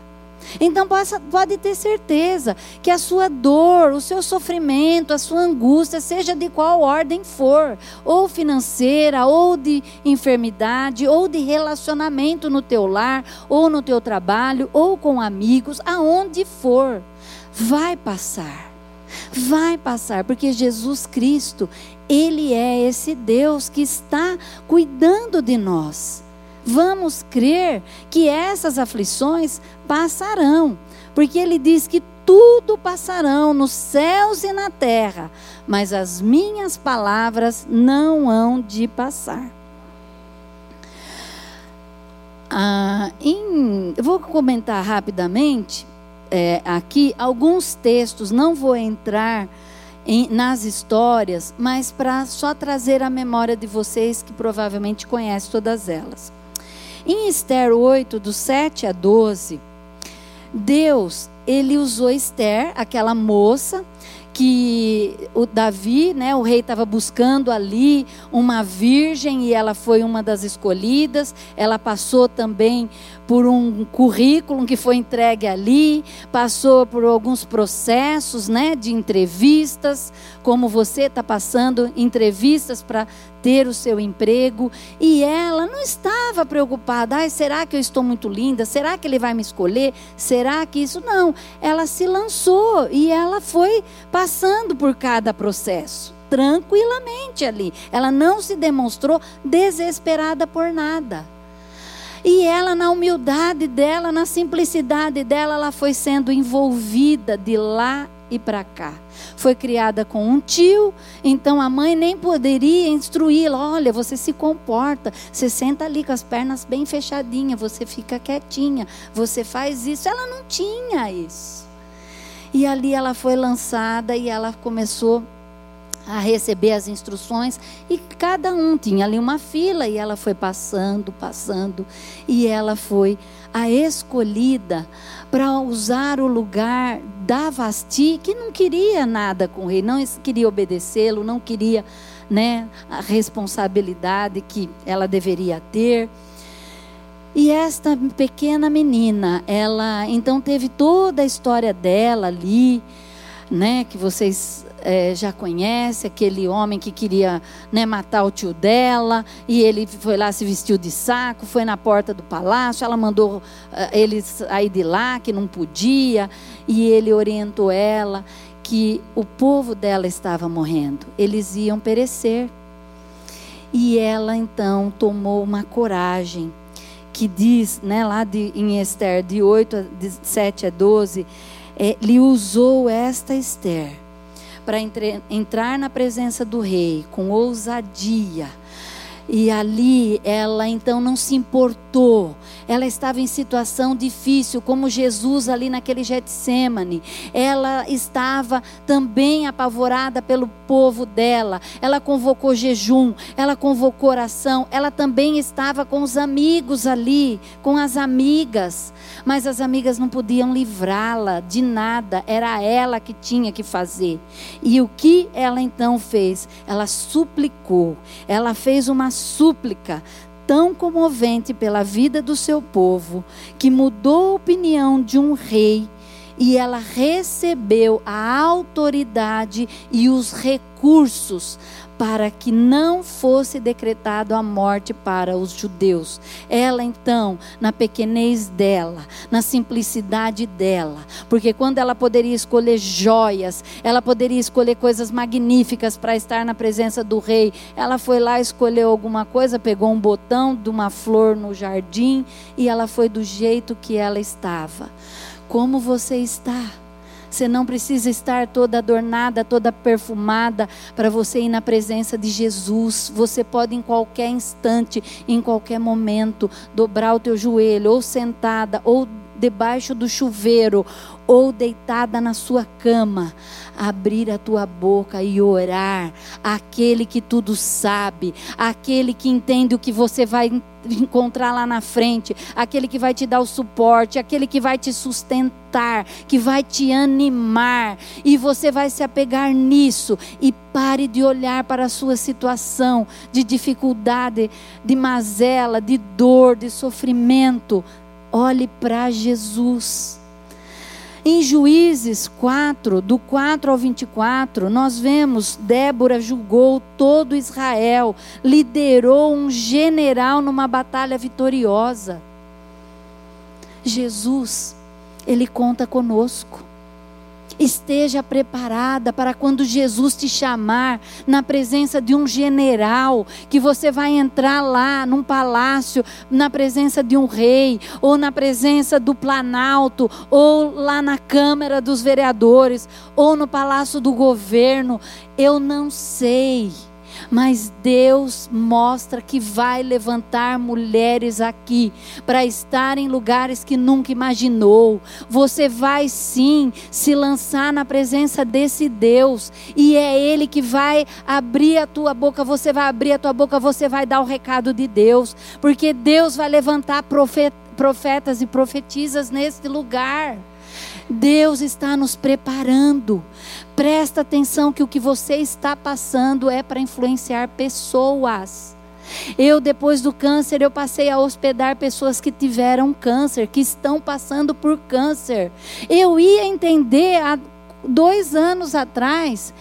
Então pode ter certeza que a sua dor, o seu sofrimento, a sua angústia, seja de qual ordem for, ou financeira, ou de enfermidade, ou de relacionamento no teu lar, ou no teu trabalho, ou com amigos, aonde for vai passar. Vai passar, porque Jesus Cristo, Ele é esse Deus que está cuidando de nós. Vamos crer que essas aflições passarão, porque Ele diz que tudo passarão nos céus e na terra, mas as minhas palavras não hão de passar. Ah, em, eu vou comentar rapidamente é, aqui alguns textos, não vou entrar em, nas histórias, mas para só trazer a memória de vocês que provavelmente conhecem todas elas. Em Esther 8, do 7 a 12, Deus, ele usou Esther, aquela moça, que o Davi, né, o rei estava buscando ali uma virgem e ela foi uma das escolhidas. Ela passou também por um currículo que foi entregue ali, passou por alguns processos, né, de entrevistas, como você está passando entrevistas para ter o seu emprego, e ela não estava preocupada, Ai, será que eu estou muito linda? Será que ele vai me escolher? Será que isso? Não, ela se lançou e ela foi passando por cada processo tranquilamente ali. Ela não se demonstrou desesperada por nada. E ela, na humildade dela, na simplicidade dela, ela foi sendo envolvida de lá e para cá. Foi criada com um tio, então a mãe nem poderia instruí-la. Olha, você se comporta, você senta ali com as pernas bem fechadinhas, você fica quietinha, você faz isso. Ela não tinha isso. E ali ela foi lançada e ela começou a receber as instruções e cada um tinha ali uma fila e ela foi passando, passando e ela foi a escolhida para usar o lugar da Vasti, que não queria nada com o rei, não queria obedecê-lo, não queria né, a responsabilidade que ela deveria ter. E esta pequena menina, ela então teve toda a história dela ali, né, que vocês é, já conhece, aquele homem que queria né, matar o tio dela, e ele foi lá, se vestiu de saco, foi na porta do palácio, ela mandou uh, ele sair de lá, que não podia, e ele orientou ela que o povo dela estava morrendo, eles iam perecer. E ela então tomou uma coragem, que diz, né, lá de, em Esther, de 8 de 7 a 12, é, ele usou esta Esther para entrar na presença do rei com ousadia. E ali ela então não se importou ela estava em situação difícil, como Jesus ali naquele Getsemane. Ela estava também apavorada pelo povo dela. Ela convocou jejum, ela convocou oração. Ela também estava com os amigos ali, com as amigas. Mas as amigas não podiam livrá-la de nada, era ela que tinha que fazer. E o que ela então fez? Ela suplicou, ela fez uma súplica tão comovente pela vida do seu povo, que mudou a opinião de um rei e ela recebeu a autoridade e os recursos para que não fosse decretado a morte para os judeus. Ela então, na pequenez dela, na simplicidade dela, porque quando ela poderia escolher joias, ela poderia escolher coisas magníficas para estar na presença do rei, ela foi lá escolheu alguma coisa, pegou um botão de uma flor no jardim e ela foi do jeito que ela estava. Como você está? Você não precisa estar toda adornada, toda perfumada para você ir na presença de Jesus. Você pode em qualquer instante, em qualquer momento, dobrar o teu joelho, ou sentada, ou debaixo do chuveiro, ou deitada na sua cama, abrir a tua boca e orar. Aquele que tudo sabe, aquele que entende o que você vai encontrar lá na frente, aquele que vai te dar o suporte, aquele que vai te sustentar, que vai te animar, e você vai se apegar nisso e pare de olhar para a sua situação de dificuldade, de mazela, de dor, de sofrimento. Olhe para Jesus. Em Juízes 4, do 4 ao 24, nós vemos Débora julgou todo Israel, liderou um general numa batalha vitoriosa. Jesus, ele conta conosco. Esteja preparada para quando Jesus te chamar na presença de um general, que você vai entrar lá num palácio, na presença de um rei, ou na presença do Planalto, ou lá na Câmara dos Vereadores, ou no Palácio do Governo. Eu não sei mas Deus mostra que vai levantar mulheres aqui para estar em lugares que nunca imaginou. Você vai sim se lançar na presença desse Deus, e é Ele que vai abrir a tua boca. Você vai abrir a tua boca, você vai dar o recado de Deus, porque Deus vai levantar profetas e profetisas nesse lugar. Deus está nos preparando. Presta atenção que o que você está passando é para influenciar pessoas. Eu, depois do câncer, eu passei a hospedar pessoas que tiveram câncer, que estão passando por câncer. Eu ia entender há dois anos atrás,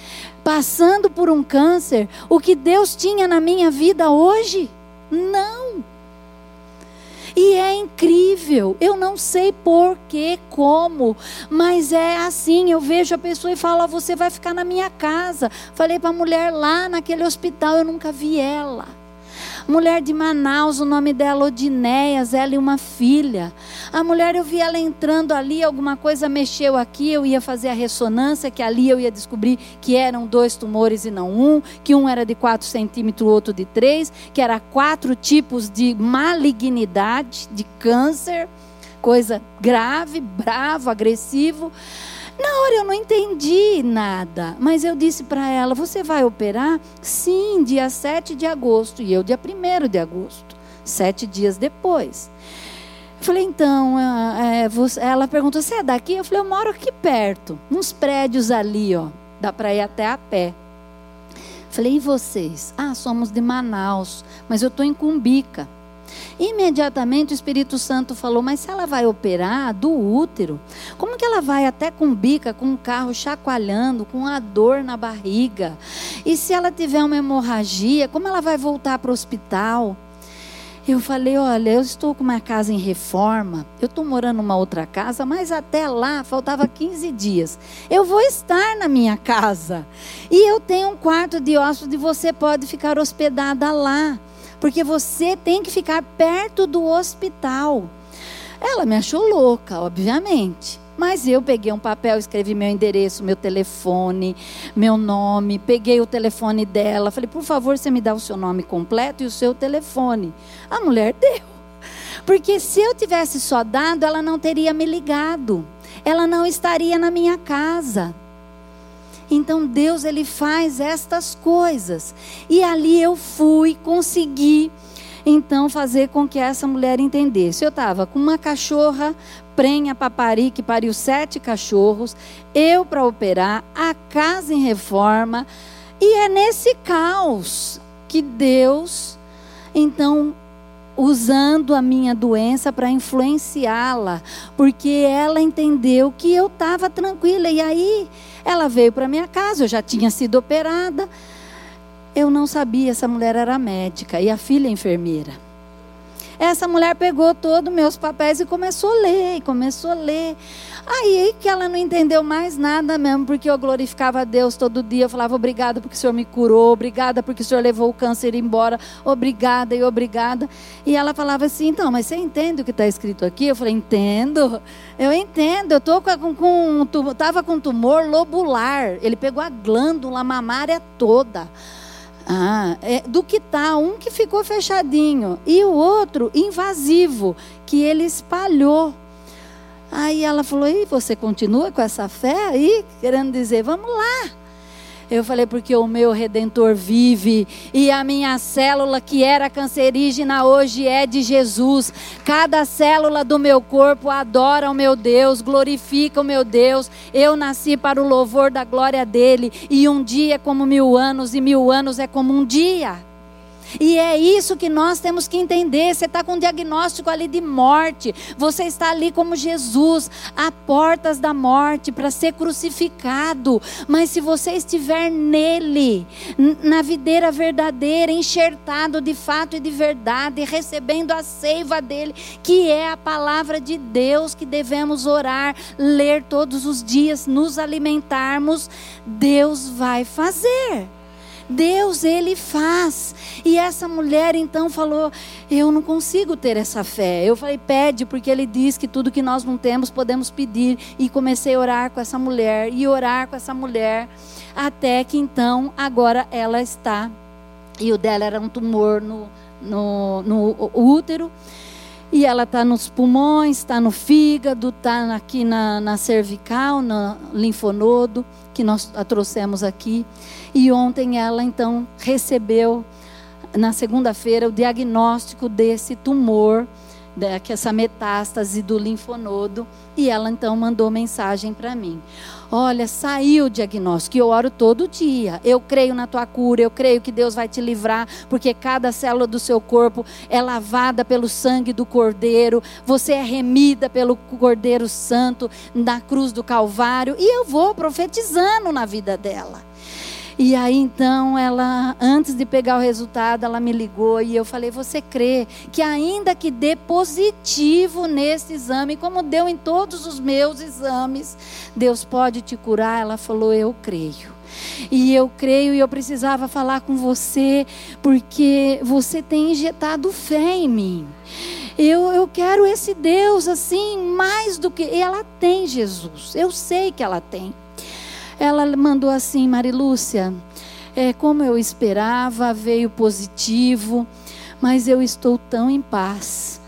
passando por um câncer, o que Deus tinha na minha vida hoje? Não. E é incrível. Eu não sei por que, como, mas é assim. Eu vejo a pessoa e falo: Você vai ficar na minha casa. Falei para a mulher lá naquele hospital, eu nunca vi ela. Mulher de Manaus, o nome dela Odinéias, ela e uma filha. A mulher, eu vi ela entrando ali, alguma coisa mexeu aqui, eu ia fazer a ressonância, que ali eu ia descobrir que eram dois tumores e não um, que um era de 4 centímetros, o outro de 3, que era quatro tipos de malignidade, de câncer, coisa grave, bravo, agressivo. Na hora eu não entendi nada, mas eu disse para ela: Você vai operar? Sim, dia 7 de agosto. E eu, dia 1 de agosto, sete dias depois. Falei, então, é, você, ela perguntou: Você é daqui? Eu falei: Eu moro aqui perto, uns prédios ali, ó. Dá para ir até a pé. Falei, e vocês? Ah, somos de Manaus, mas eu estou em Cumbica. Imediatamente o Espírito Santo falou: Mas se ela vai operar do útero, como que ela vai até com bica, com o carro chacoalhando, com a dor na barriga? E se ela tiver uma hemorragia, como ela vai voltar para o hospital? Eu falei: Olha, eu estou com uma casa em reforma, eu estou morando numa outra casa, mas até lá faltava 15 dias. Eu vou estar na minha casa. E eu tenho um quarto de hóspede, você pode ficar hospedada lá porque você tem que ficar perto do hospital. Ela me achou louca, obviamente. Mas eu peguei um papel, escrevi meu endereço, meu telefone, meu nome, peguei o telefone dela, falei, por favor, você me dá o seu nome completo e o seu telefone. A mulher deu. Porque se eu tivesse só dado, ela não teria me ligado. Ela não estaria na minha casa. Então Deus ele faz estas coisas. E ali eu fui, consegui então fazer com que essa mulher entendesse. Eu estava com uma cachorra prenha papari que pariu sete cachorros, eu para operar, a casa em reforma, e é nesse caos que Deus então usando a minha doença para influenciá-la, porque ela entendeu que eu estava tranquila. E aí ela veio para minha casa, eu já tinha sido operada. Eu não sabia, essa mulher era médica e a filha enfermeira. Essa mulher pegou todos meus papéis e começou a ler, começou a ler. Aí que ela não entendeu mais nada mesmo, porque eu glorificava a Deus todo dia. Eu falava, obrigada porque o Senhor me curou, obrigada porque o Senhor levou o câncer embora, obrigada e obrigada. E ela falava assim, então, mas você entende o que está escrito aqui? Eu falei, entendo, eu entendo, eu tô com, com, tava com tumor lobular. Ele pegou a glândula mamária toda. Ah, é, do que tá um que ficou fechadinho e o outro invasivo que ele espalhou. Aí ela falou: "E você continua com essa fé aí, querendo dizer, vamos lá?" Eu falei, porque o meu redentor vive e a minha célula que era cancerígena hoje é de Jesus. Cada célula do meu corpo adora o meu Deus, glorifica o meu Deus. Eu nasci para o louvor da glória dele. E um dia é como mil anos, e mil anos é como um dia. E é isso que nós temos que entender. Você está com um diagnóstico ali de morte. Você está ali como Jesus, a portas da morte para ser crucificado. Mas se você estiver nele, na videira verdadeira, enxertado de fato e de verdade, recebendo a seiva dele, que é a palavra de Deus que devemos orar, ler todos os dias, nos alimentarmos, Deus vai fazer. Deus, Ele faz. E essa mulher então falou: Eu não consigo ter essa fé. Eu falei: Pede, porque Ele diz que tudo que nós não temos podemos pedir. E comecei a orar com essa mulher, e orar com essa mulher, até que então, agora ela está. E o dela era um tumor no, no, no útero. E ela está nos pulmões, está no fígado, está aqui na, na cervical, no linfonodo, que nós a trouxemos aqui. E ontem ela então recebeu, na segunda-feira, o diagnóstico desse tumor, que essa metástase do linfonodo. E ela então mandou mensagem para mim. Olha, saiu o diagnóstico eu oro todo dia. Eu creio na tua cura, eu creio que Deus vai te livrar, porque cada célula do seu corpo é lavada pelo sangue do Cordeiro. Você é remida pelo Cordeiro Santo na cruz do Calvário. E eu vou profetizando na vida dela. E aí então ela, antes de pegar o resultado, ela me ligou e eu falei: Você crê que ainda que dê positivo nesse exame, como deu em todos os meus exames, Deus pode te curar? Ela falou: Eu creio. E eu creio e eu precisava falar com você, porque você tem injetado fé em mim. Eu, eu quero esse Deus assim, mais do que. Ela tem Jesus, eu sei que ela tem. Ela mandou assim, Marilúcia, é, como eu esperava, veio positivo, mas eu estou tão em paz.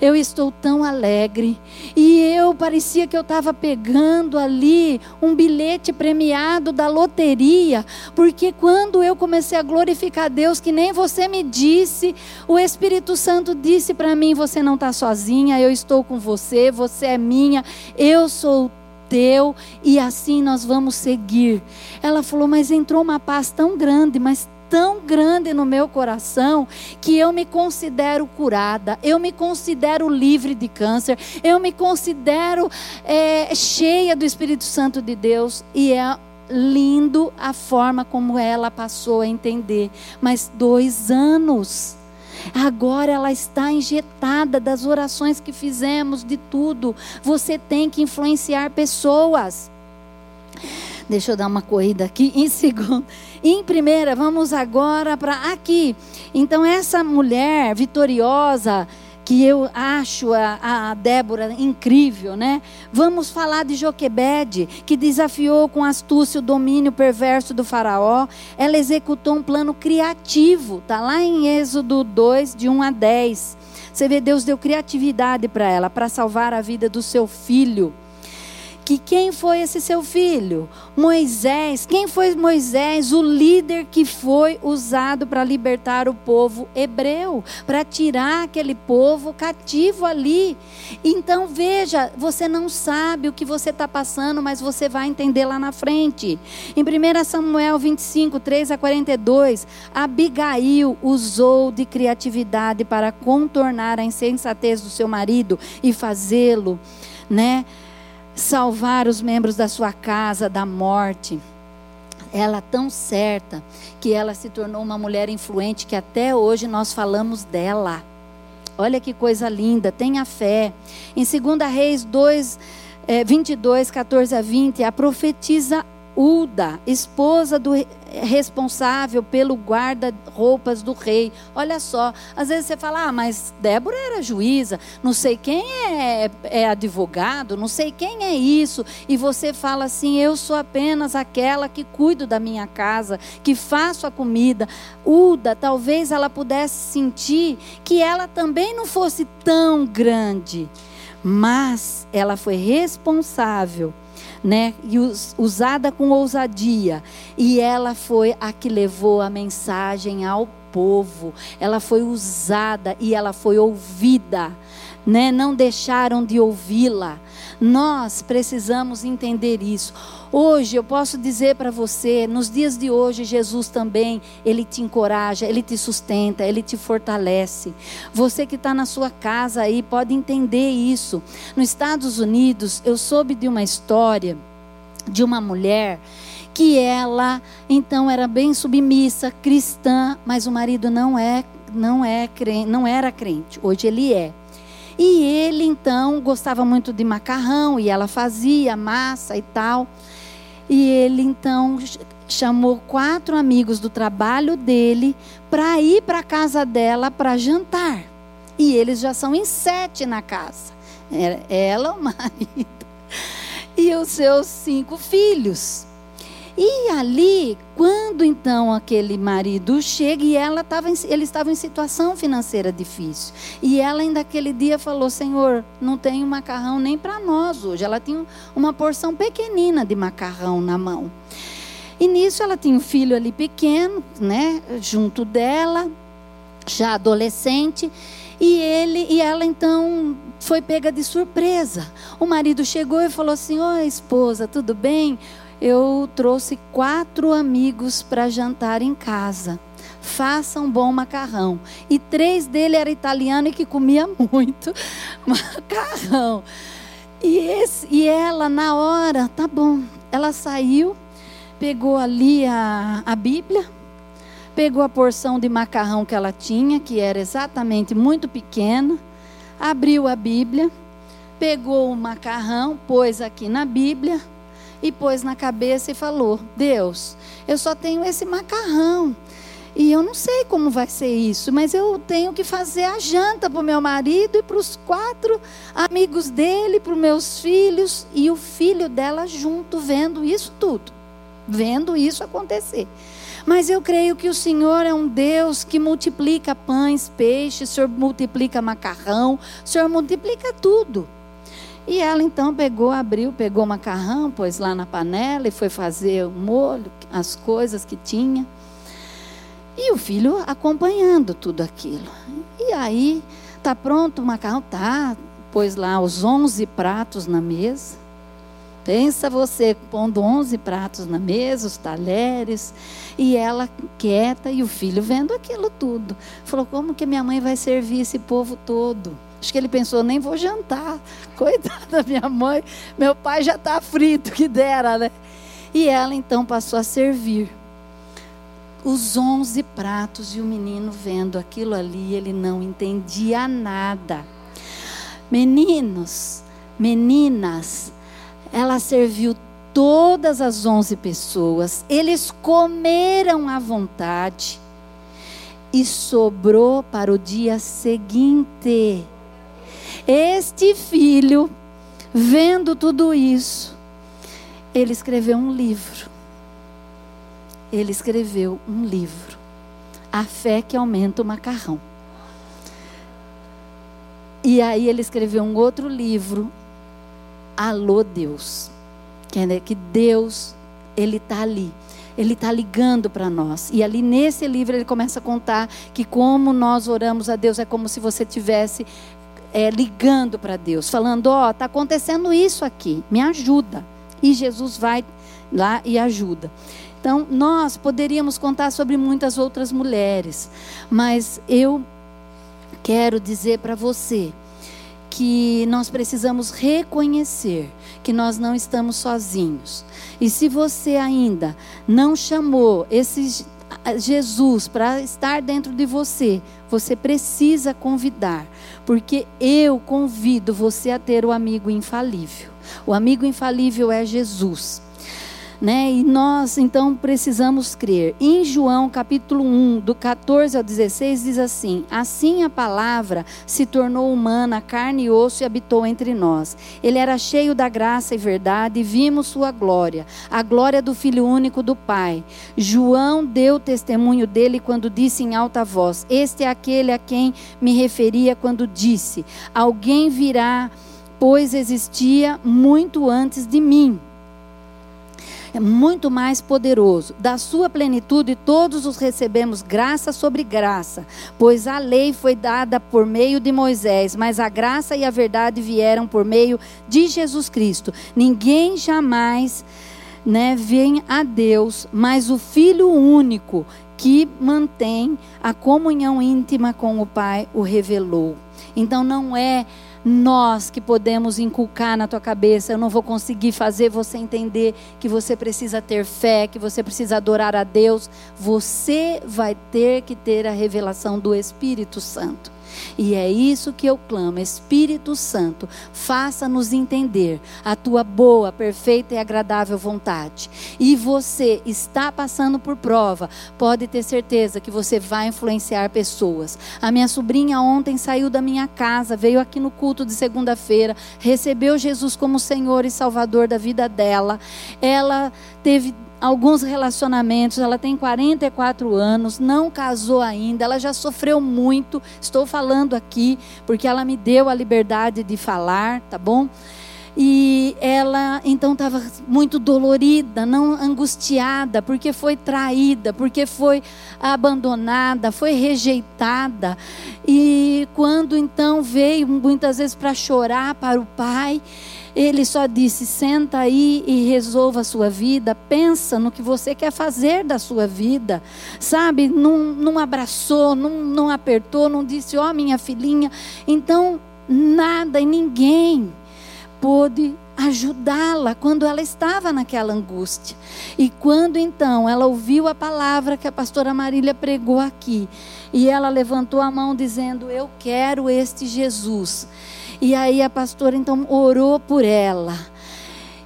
Eu estou tão alegre. E eu parecia que eu estava pegando ali um bilhete premiado da loteria. Porque quando eu comecei a glorificar Deus, que nem você me disse, o Espírito Santo disse para mim: Você não está sozinha, eu estou com você, você é minha, eu sou teu e assim nós vamos seguir. Ela falou, mas entrou uma paz tão grande, mas tão grande no meu coração que eu me considero curada, eu me considero livre de câncer, eu me considero é, cheia do Espírito Santo de Deus e é lindo a forma como ela passou a entender. Mas dois anos. Agora ela está injetada das orações que fizemos, de tudo. Você tem que influenciar pessoas. Deixa eu dar uma corrida aqui. Em segundo, em primeira, vamos agora para aqui. Então essa mulher vitoriosa, que eu acho a, a Débora incrível, né? Vamos falar de Joquebede, que desafiou com astúcia o domínio perverso do faraó. Ela executou um plano criativo, tá lá em Êxodo 2, de 1 a 10. Você vê, Deus deu criatividade para ela, para salvar a vida do seu filho que quem foi esse seu filho? Moisés. Quem foi Moisés? O líder que foi usado para libertar o povo hebreu, para tirar aquele povo cativo ali. Então veja, você não sabe o que você está passando, mas você vai entender lá na frente. Em 1 Samuel 25, 3 a 42, Abigail usou de criatividade para contornar a insensatez do seu marido e fazê-lo, né? Salvar os membros da sua casa da morte. Ela tão certa que ela se tornou uma mulher influente que até hoje nós falamos dela. Olha que coisa linda, tenha fé. Em 2 Reis 2, é, 22, 14 a 20, a profetisa Uda, esposa do responsável pelo guarda-roupas do rei. Olha só, às vezes você fala, ah, mas Débora era juíza, não sei quem é, é advogado, não sei quem é isso. E você fala assim, eu sou apenas aquela que cuido da minha casa, que faço a comida. Uda, talvez ela pudesse sentir que ela também não fosse tão grande, mas ela foi responsável né? E us, usada com ousadia. E ela foi a que levou a mensagem ao povo. Ela foi usada e ela foi ouvida, né? Não deixaram de ouvi-la. Nós precisamos entender isso. Hoje eu posso dizer para você, nos dias de hoje, Jesus também, ele te encoraja, ele te sustenta, ele te fortalece. Você que está na sua casa aí pode entender isso. Nos Estados Unidos, eu soube de uma história de uma mulher que ela então era bem submissa, cristã, mas o marido não é não é não era crente. Hoje ele é. E ele então gostava muito de macarrão e ela fazia massa e tal. E ele então chamou quatro amigos do trabalho dele para ir para a casa dela para jantar. E eles já são em sete na casa. Ela, o marido e os seus cinco filhos. E ali, quando então aquele marido chega e ela estava, ele estava em situação financeira difícil. E ela ainda aquele dia falou: Senhor, não tenho macarrão nem para nós hoje. Ela tinha uma porção pequenina de macarrão na mão. E nisso ela tinha um filho ali pequeno, né, junto dela, já adolescente. E ele e ela então foi pega de surpresa. O marido chegou e falou assim: "Oi, esposa, tudo bem? Eu trouxe quatro amigos para jantar em casa. Faça um bom macarrão. E três dele era italiano e que comia muito macarrão. E, esse, e ela, na hora, tá bom. Ela saiu, pegou ali a, a Bíblia, pegou a porção de macarrão que ela tinha, que era exatamente muito pequena, abriu a Bíblia, pegou o macarrão, pôs aqui na Bíblia e pôs na cabeça e falou: Deus, eu só tenho esse macarrão. E eu não sei como vai ser isso, mas eu tenho que fazer a janta para o meu marido e para os quatro amigos dele, para os meus filhos e o filho dela junto, vendo isso tudo, vendo isso acontecer. Mas eu creio que o Senhor é um Deus que multiplica pães, peixes, o Senhor multiplica macarrão, o Senhor multiplica tudo. E ela então pegou, abriu, pegou macarrão, pôs lá na panela e foi fazer o molho, as coisas que tinha. E o filho acompanhando tudo aquilo. E aí, tá pronto o macarrão? Tá. Pôs lá os 11 pratos na mesa. Pensa você pondo 11 pratos na mesa, os talheres, e ela quieta e o filho vendo aquilo tudo. Falou: como que minha mãe vai servir esse povo todo? Acho que ele pensou, nem vou jantar. Coitada da minha mãe, meu pai já está frito, que dera, né? E ela então passou a servir os onze pratos e o menino vendo aquilo ali, ele não entendia nada. Meninos, meninas, ela serviu todas as onze pessoas, eles comeram à vontade e sobrou para o dia seguinte. Este filho, vendo tudo isso, ele escreveu um livro. Ele escreveu um livro. A fé que aumenta o macarrão. E aí ele escreveu um outro livro, Alô Deus. Que, que Deus, Ele está ali. Ele está ligando para nós. E ali nesse livro ele começa a contar que como nós oramos a Deus é como se você tivesse é, ligando para Deus, falando: Ó, oh, está acontecendo isso aqui, me ajuda. E Jesus vai lá e ajuda. Então, nós poderíamos contar sobre muitas outras mulheres, mas eu quero dizer para você que nós precisamos reconhecer que nós não estamos sozinhos. E se você ainda não chamou esse Jesus para estar dentro de você, você precisa convidar, porque eu convido você a ter o amigo infalível. O amigo infalível é Jesus. Né? E nós então precisamos crer. Em João capítulo 1, do 14 ao 16, diz assim: Assim a palavra se tornou humana, carne e osso e habitou entre nós. Ele era cheio da graça e verdade, e vimos sua glória, a glória do Filho único do Pai. João deu testemunho dele quando disse em alta voz: Este é aquele a quem me referia quando disse: Alguém virá, pois existia muito antes de mim é muito mais poderoso. Da sua plenitude todos os recebemos graça sobre graça, pois a lei foi dada por meio de Moisés, mas a graça e a verdade vieram por meio de Jesus Cristo. Ninguém jamais né, vem a Deus, mas o Filho único que mantém a comunhão íntima com o Pai o revelou. Então não é nós que podemos inculcar na tua cabeça. Eu não vou conseguir fazer você entender que você precisa ter fé, que você precisa adorar a Deus. Você vai ter que ter a revelação do Espírito Santo. E é isso que eu clamo, Espírito Santo, faça-nos entender a tua boa, perfeita e agradável vontade. E você está passando por prova, pode ter certeza que você vai influenciar pessoas. A minha sobrinha ontem saiu da minha casa, veio aqui no culto de segunda-feira, recebeu Jesus como Senhor e Salvador da vida dela. Ela teve alguns relacionamentos. Ela tem 44 anos, não casou ainda, ela já sofreu muito. Estou falando aqui porque ela me deu a liberdade de falar, tá bom? E ela então estava muito dolorida, não angustiada, porque foi traída, porque foi abandonada, foi rejeitada. E quando então veio muitas vezes para chorar para o pai, ele só disse: senta aí e resolva a sua vida, pensa no que você quer fazer da sua vida, sabe? Não, não abraçou, não, não apertou, não disse: ó, oh, minha filhinha. Então, nada e ninguém pôde ajudá-la quando ela estava naquela angústia. E quando então ela ouviu a palavra que a pastora Marília pregou aqui, e ela levantou a mão dizendo: Eu quero este Jesus. E aí a pastora então orou por ela.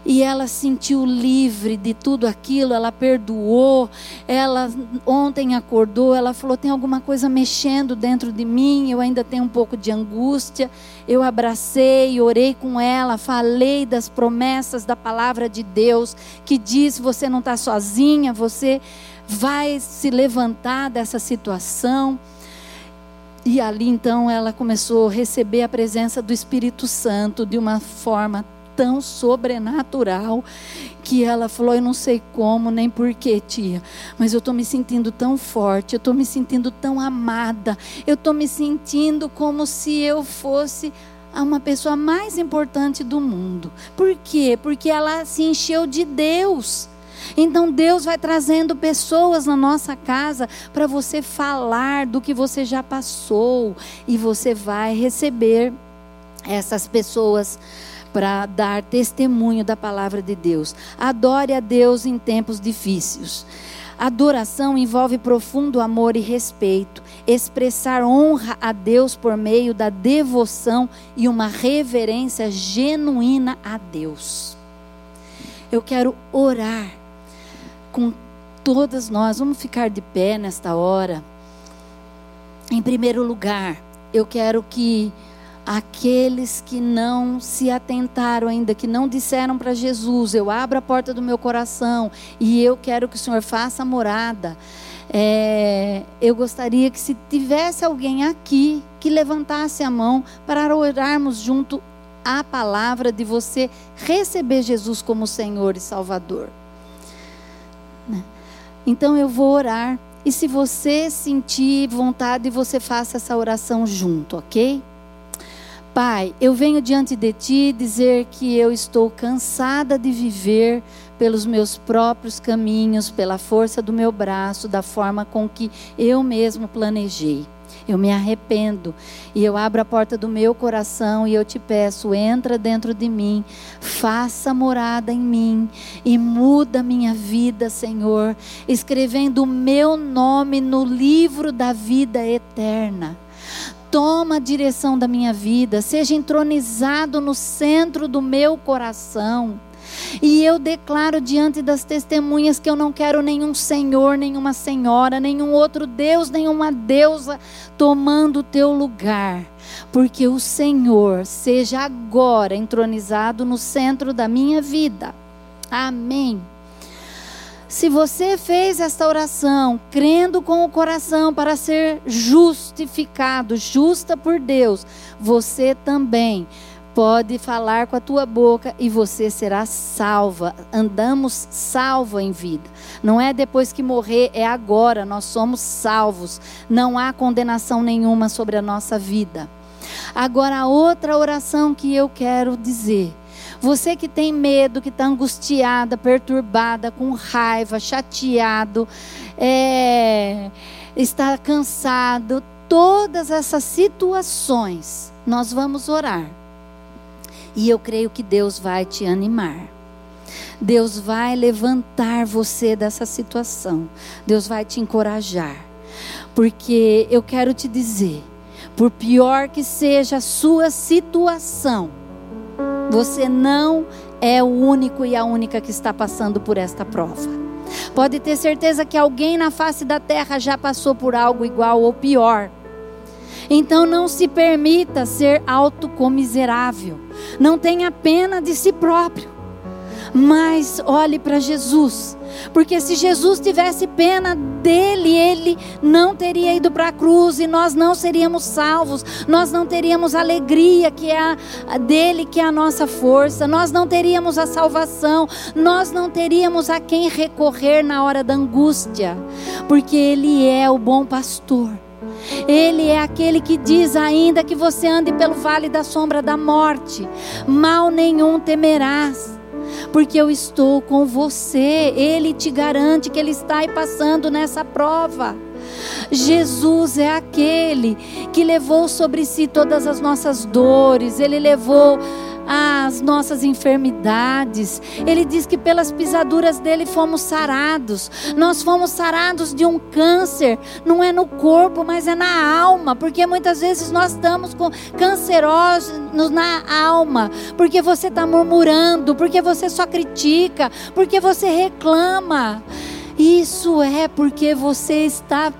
E ela sentiu livre de tudo aquilo, ela perdoou. Ela ontem acordou, ela falou: tem alguma coisa mexendo dentro de mim, eu ainda tenho um pouco de angústia. Eu abracei, orei com ela, falei das promessas da palavra de Deus, que diz: você não está sozinha, você vai se levantar dessa situação. E ali então ela começou a receber a presença do Espírito Santo de uma forma tão sobrenatural que ela falou: Eu não sei como nem porquê, tia, mas eu estou me sentindo tão forte, eu estou me sentindo tão amada, eu estou me sentindo como se eu fosse a uma pessoa mais importante do mundo. Por quê? Porque ela se encheu de Deus. Então Deus vai trazendo pessoas na nossa casa para você falar do que você já passou e você vai receber essas pessoas para dar testemunho da palavra de Deus. Adore a Deus em tempos difíceis. Adoração envolve profundo amor e respeito, expressar honra a Deus por meio da devoção e uma reverência genuína a Deus. Eu quero orar com todas nós. Vamos ficar de pé nesta hora. Em primeiro lugar, eu quero que aqueles que não se atentaram ainda, que não disseram para Jesus: Eu abro a porta do meu coração e eu quero que o Senhor faça morada. É, eu gostaria que se tivesse alguém aqui que levantasse a mão para orarmos junto a palavra de você receber Jesus como Senhor e Salvador. Né? Então eu vou orar. E se você sentir vontade, você faça essa oração junto, ok? Pai, eu venho diante de Ti dizer que eu estou cansada de viver pelos meus próprios caminhos, pela força do meu braço, da forma com que eu mesmo planejei. Eu me arrependo e eu abro a porta do meu coração e eu te peço, entra dentro de mim, faça morada em mim e muda minha vida, Senhor, escrevendo o meu nome no livro da vida eterna. Toma a direção da minha vida, seja entronizado no centro do meu coração. E eu declaro diante das testemunhas que eu não quero nenhum senhor, nenhuma senhora, nenhum outro Deus, nenhuma deusa tomando o teu lugar. Porque o Senhor seja agora entronizado no centro da minha vida. Amém. Se você fez esta oração crendo com o coração para ser justificado, justa por Deus, você também pode falar com a tua boca e você será salva. Andamos salvo em vida. Não é depois que morrer, é agora. Nós somos salvos. Não há condenação nenhuma sobre a nossa vida. Agora, a outra oração que eu quero dizer. Você que tem medo, que está angustiada, perturbada, com raiva, chateado, é, está cansado, todas essas situações, nós vamos orar. E eu creio que Deus vai te animar. Deus vai levantar você dessa situação. Deus vai te encorajar. Porque eu quero te dizer, por pior que seja a sua situação, você não é o único e a única que está passando por esta prova. Pode ter certeza que alguém na face da terra já passou por algo igual ou pior. Então não se permita ser autocomiserável. Não tenha pena de si próprio. Mas olhe para Jesus, porque se Jesus tivesse pena dele, ele não teria ido para a cruz e nós não seríamos salvos, nós não teríamos a alegria que é a dele, que é a nossa força, nós não teríamos a salvação, nós não teríamos a quem recorrer na hora da angústia, porque ele é o bom pastor. Ele é aquele que diz ainda que você ande pelo vale da sombra da morte, mal nenhum temerás. Porque eu estou com você, Ele te garante que Ele está aí passando nessa prova. Jesus é aquele que levou sobre si todas as nossas dores, Ele levou as nossas enfermidades. Ele diz que pelas pisaduras dele fomos sarados. Nós fomos sarados de um câncer, não é no corpo, mas é na alma, porque muitas vezes nós estamos com cancerosos na alma, porque você está murmurando, porque você só critica, porque você reclama. Isso é porque você está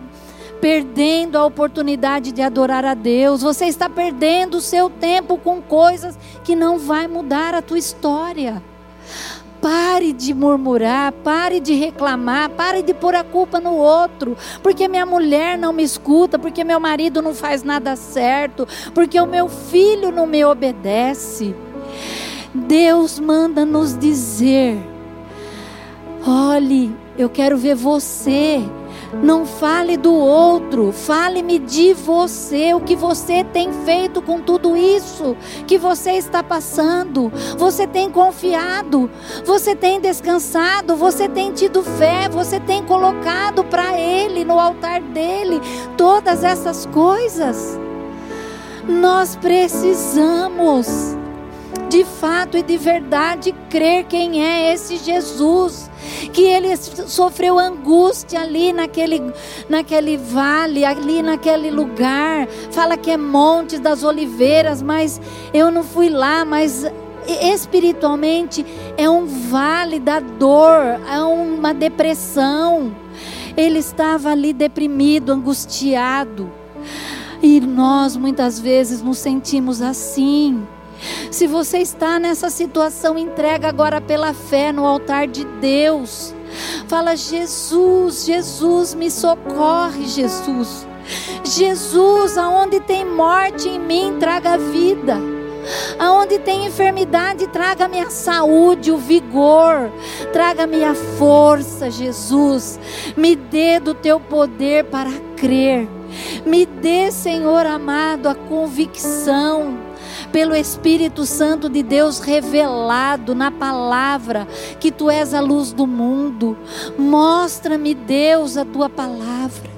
perdendo a oportunidade de adorar a Deus. Você está perdendo o seu tempo com coisas que não vai mudar a tua história. Pare de murmurar, pare de reclamar, pare de pôr a culpa no outro, porque minha mulher não me escuta, porque meu marido não faz nada certo, porque o meu filho não me obedece. Deus manda nos dizer: olhe, eu quero ver você não fale do outro, fale-me de você, o que você tem feito com tudo isso que você está passando. Você tem confiado, você tem descansado, você tem tido fé, você tem colocado para Ele, no altar dele, todas essas coisas. Nós precisamos de fato e de verdade crer quem é esse Jesus que ele sofreu angústia ali naquele, naquele vale, ali naquele lugar. Fala que é Monte das Oliveiras, mas eu não fui lá, mas espiritualmente é um vale da dor, é uma depressão. Ele estava ali deprimido, angustiado. E nós muitas vezes nos sentimos assim. Se você está nessa situação, entrega agora pela fé no altar de Deus. Fala, Jesus, Jesus, me socorre, Jesus. Jesus, aonde tem morte em mim, traga vida. Aonde tem enfermidade, traga-me a saúde, o vigor, traga-me a força, Jesus. Me dê do teu poder para crer. Me dê, Senhor amado, a convicção pelo Espírito Santo de Deus revelado na palavra, que tu és a luz do mundo. Mostra-me, Deus, a tua palavra.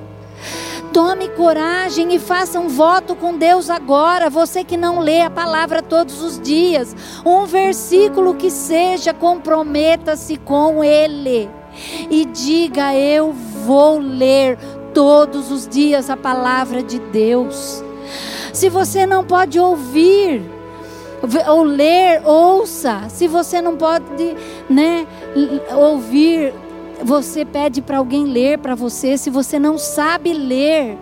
Tome coragem e faça um voto com Deus agora. Você que não lê a palavra todos os dias, um versículo que seja, comprometa-se com Ele e diga: Eu vou ler todos os dias a palavra de Deus. Se você não pode ouvir, ou ler, ouça. Se você não pode, né, ouvir, você pede para alguém ler para você. Se você não sabe ler,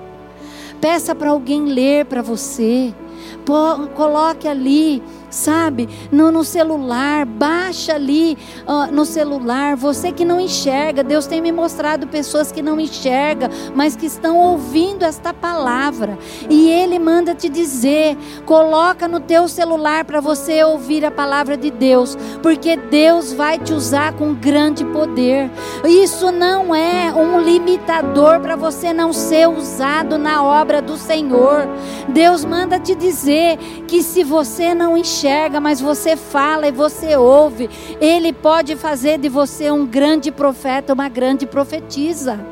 peça para alguém ler para você. coloque ali sabe? No, no celular, baixa ali uh, no celular. Você que não enxerga, Deus tem me mostrado pessoas que não enxergam, mas que estão ouvindo esta palavra. E Ele manda te dizer: coloca no teu celular para você ouvir a palavra de Deus, porque Deus vai te usar com grande poder. Isso não é um limitador para você não ser usado na obra do Senhor. Deus manda te dizer que se você não enxerga, enxerga, mas você fala e você ouve. Ele pode fazer de você um grande profeta, uma grande profetisa.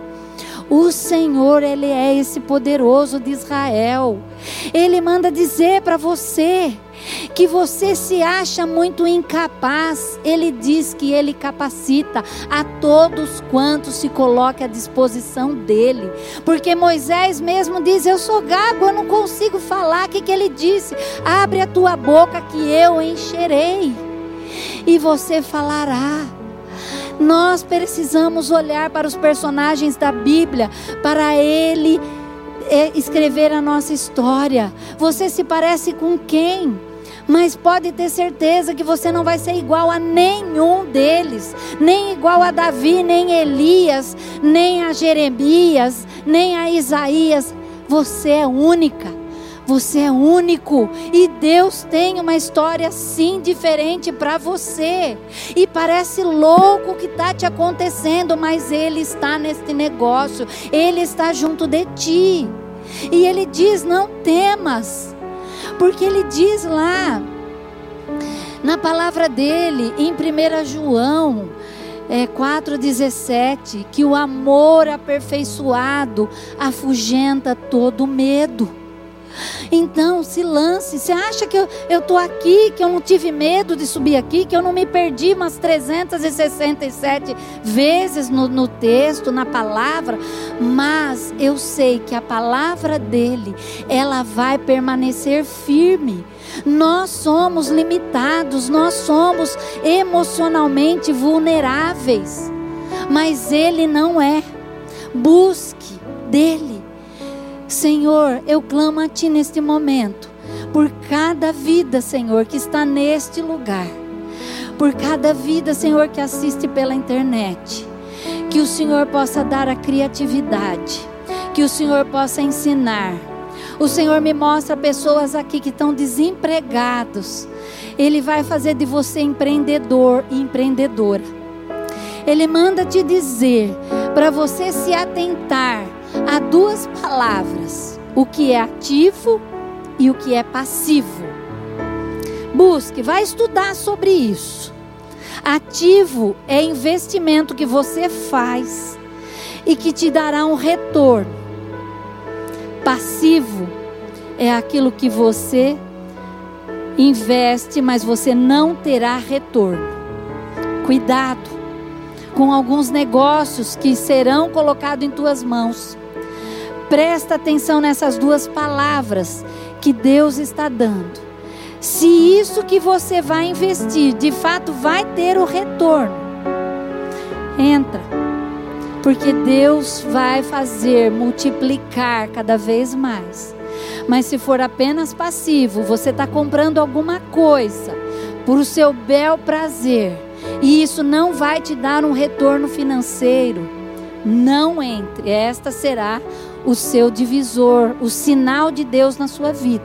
O Senhor, Ele é esse poderoso de Israel. Ele manda dizer para você que você se acha muito incapaz. Ele diz que Ele capacita a todos quantos se coloque à disposição dele. Porque Moisés mesmo diz: Eu sou gago, eu não consigo falar. O que, que ele disse? Abre a tua boca que eu encherei. E você falará. Nós precisamos olhar para os personagens da Bíblia, para ele é, escrever a nossa história. Você se parece com quem? Mas pode ter certeza que você não vai ser igual a nenhum deles, nem igual a Davi, nem Elias, nem a Jeremias, nem a Isaías. Você é única. Você é único e Deus tem uma história sim diferente para você. E parece louco o que está te acontecendo, mas Ele está neste negócio, Ele está junto de ti. E Ele diz: não temas, porque Ele diz lá, na palavra dele, em 1 João é, 4,17, que o amor aperfeiçoado afugenta todo medo. Então, se lance. Você acha que eu estou aqui, que eu não tive medo de subir aqui, que eu não me perdi umas 367 vezes no, no texto, na palavra, mas eu sei que a palavra dele, ela vai permanecer firme. Nós somos limitados, nós somos emocionalmente vulneráveis, mas ele não é. Busque dele Senhor, eu clamo a Ti neste momento, por cada vida, Senhor, que está neste lugar, por cada vida, Senhor, que assiste pela internet, que o Senhor possa dar a criatividade, que o Senhor possa ensinar. O Senhor me mostra pessoas aqui que estão desempregados. Ele vai fazer de você empreendedor e empreendedora. Ele manda te dizer para você se atentar há duas palavras: o que é ativo e o que é passivo. Busque, vai estudar sobre isso. Ativo é investimento que você faz e que te dará um retorno. Passivo é aquilo que você investe, mas você não terá retorno. Cuidado com alguns negócios que serão colocados em tuas mãos Presta atenção nessas duas palavras que Deus está dando. Se isso que você vai investir de fato vai ter o retorno, entra, porque Deus vai fazer multiplicar cada vez mais. Mas se for apenas passivo, você está comprando alguma coisa por o seu bel prazer, e isso não vai te dar um retorno financeiro, não entre. Esta será o seu divisor, o sinal de Deus na sua vida.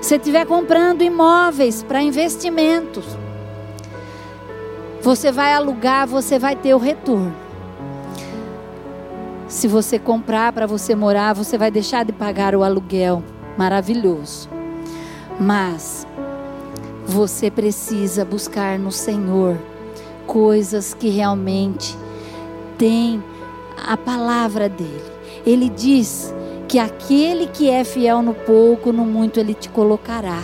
Se estiver comprando imóveis para investimentos, você vai alugar, você vai ter o retorno. Se você comprar para você morar, você vai deixar de pagar o aluguel. Maravilhoso. Mas você precisa buscar no Senhor coisas que realmente têm a palavra dele. Ele diz que aquele que é fiel no pouco, no muito ele te colocará.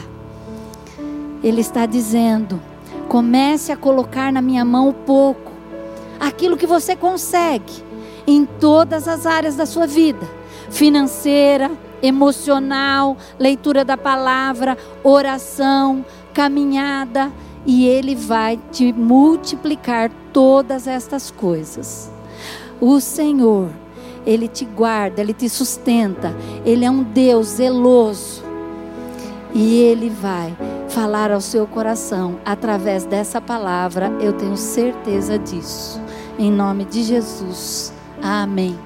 Ele está dizendo: comece a colocar na minha mão o pouco, aquilo que você consegue em todas as áreas da sua vida financeira, emocional, leitura da palavra, oração, caminhada, e Ele vai te multiplicar todas estas coisas. O Senhor, Ele te guarda, Ele te sustenta, Ele é um Deus zeloso, e Ele vai falar ao seu coração através dessa palavra, eu tenho certeza disso. Em nome de Jesus. Amém.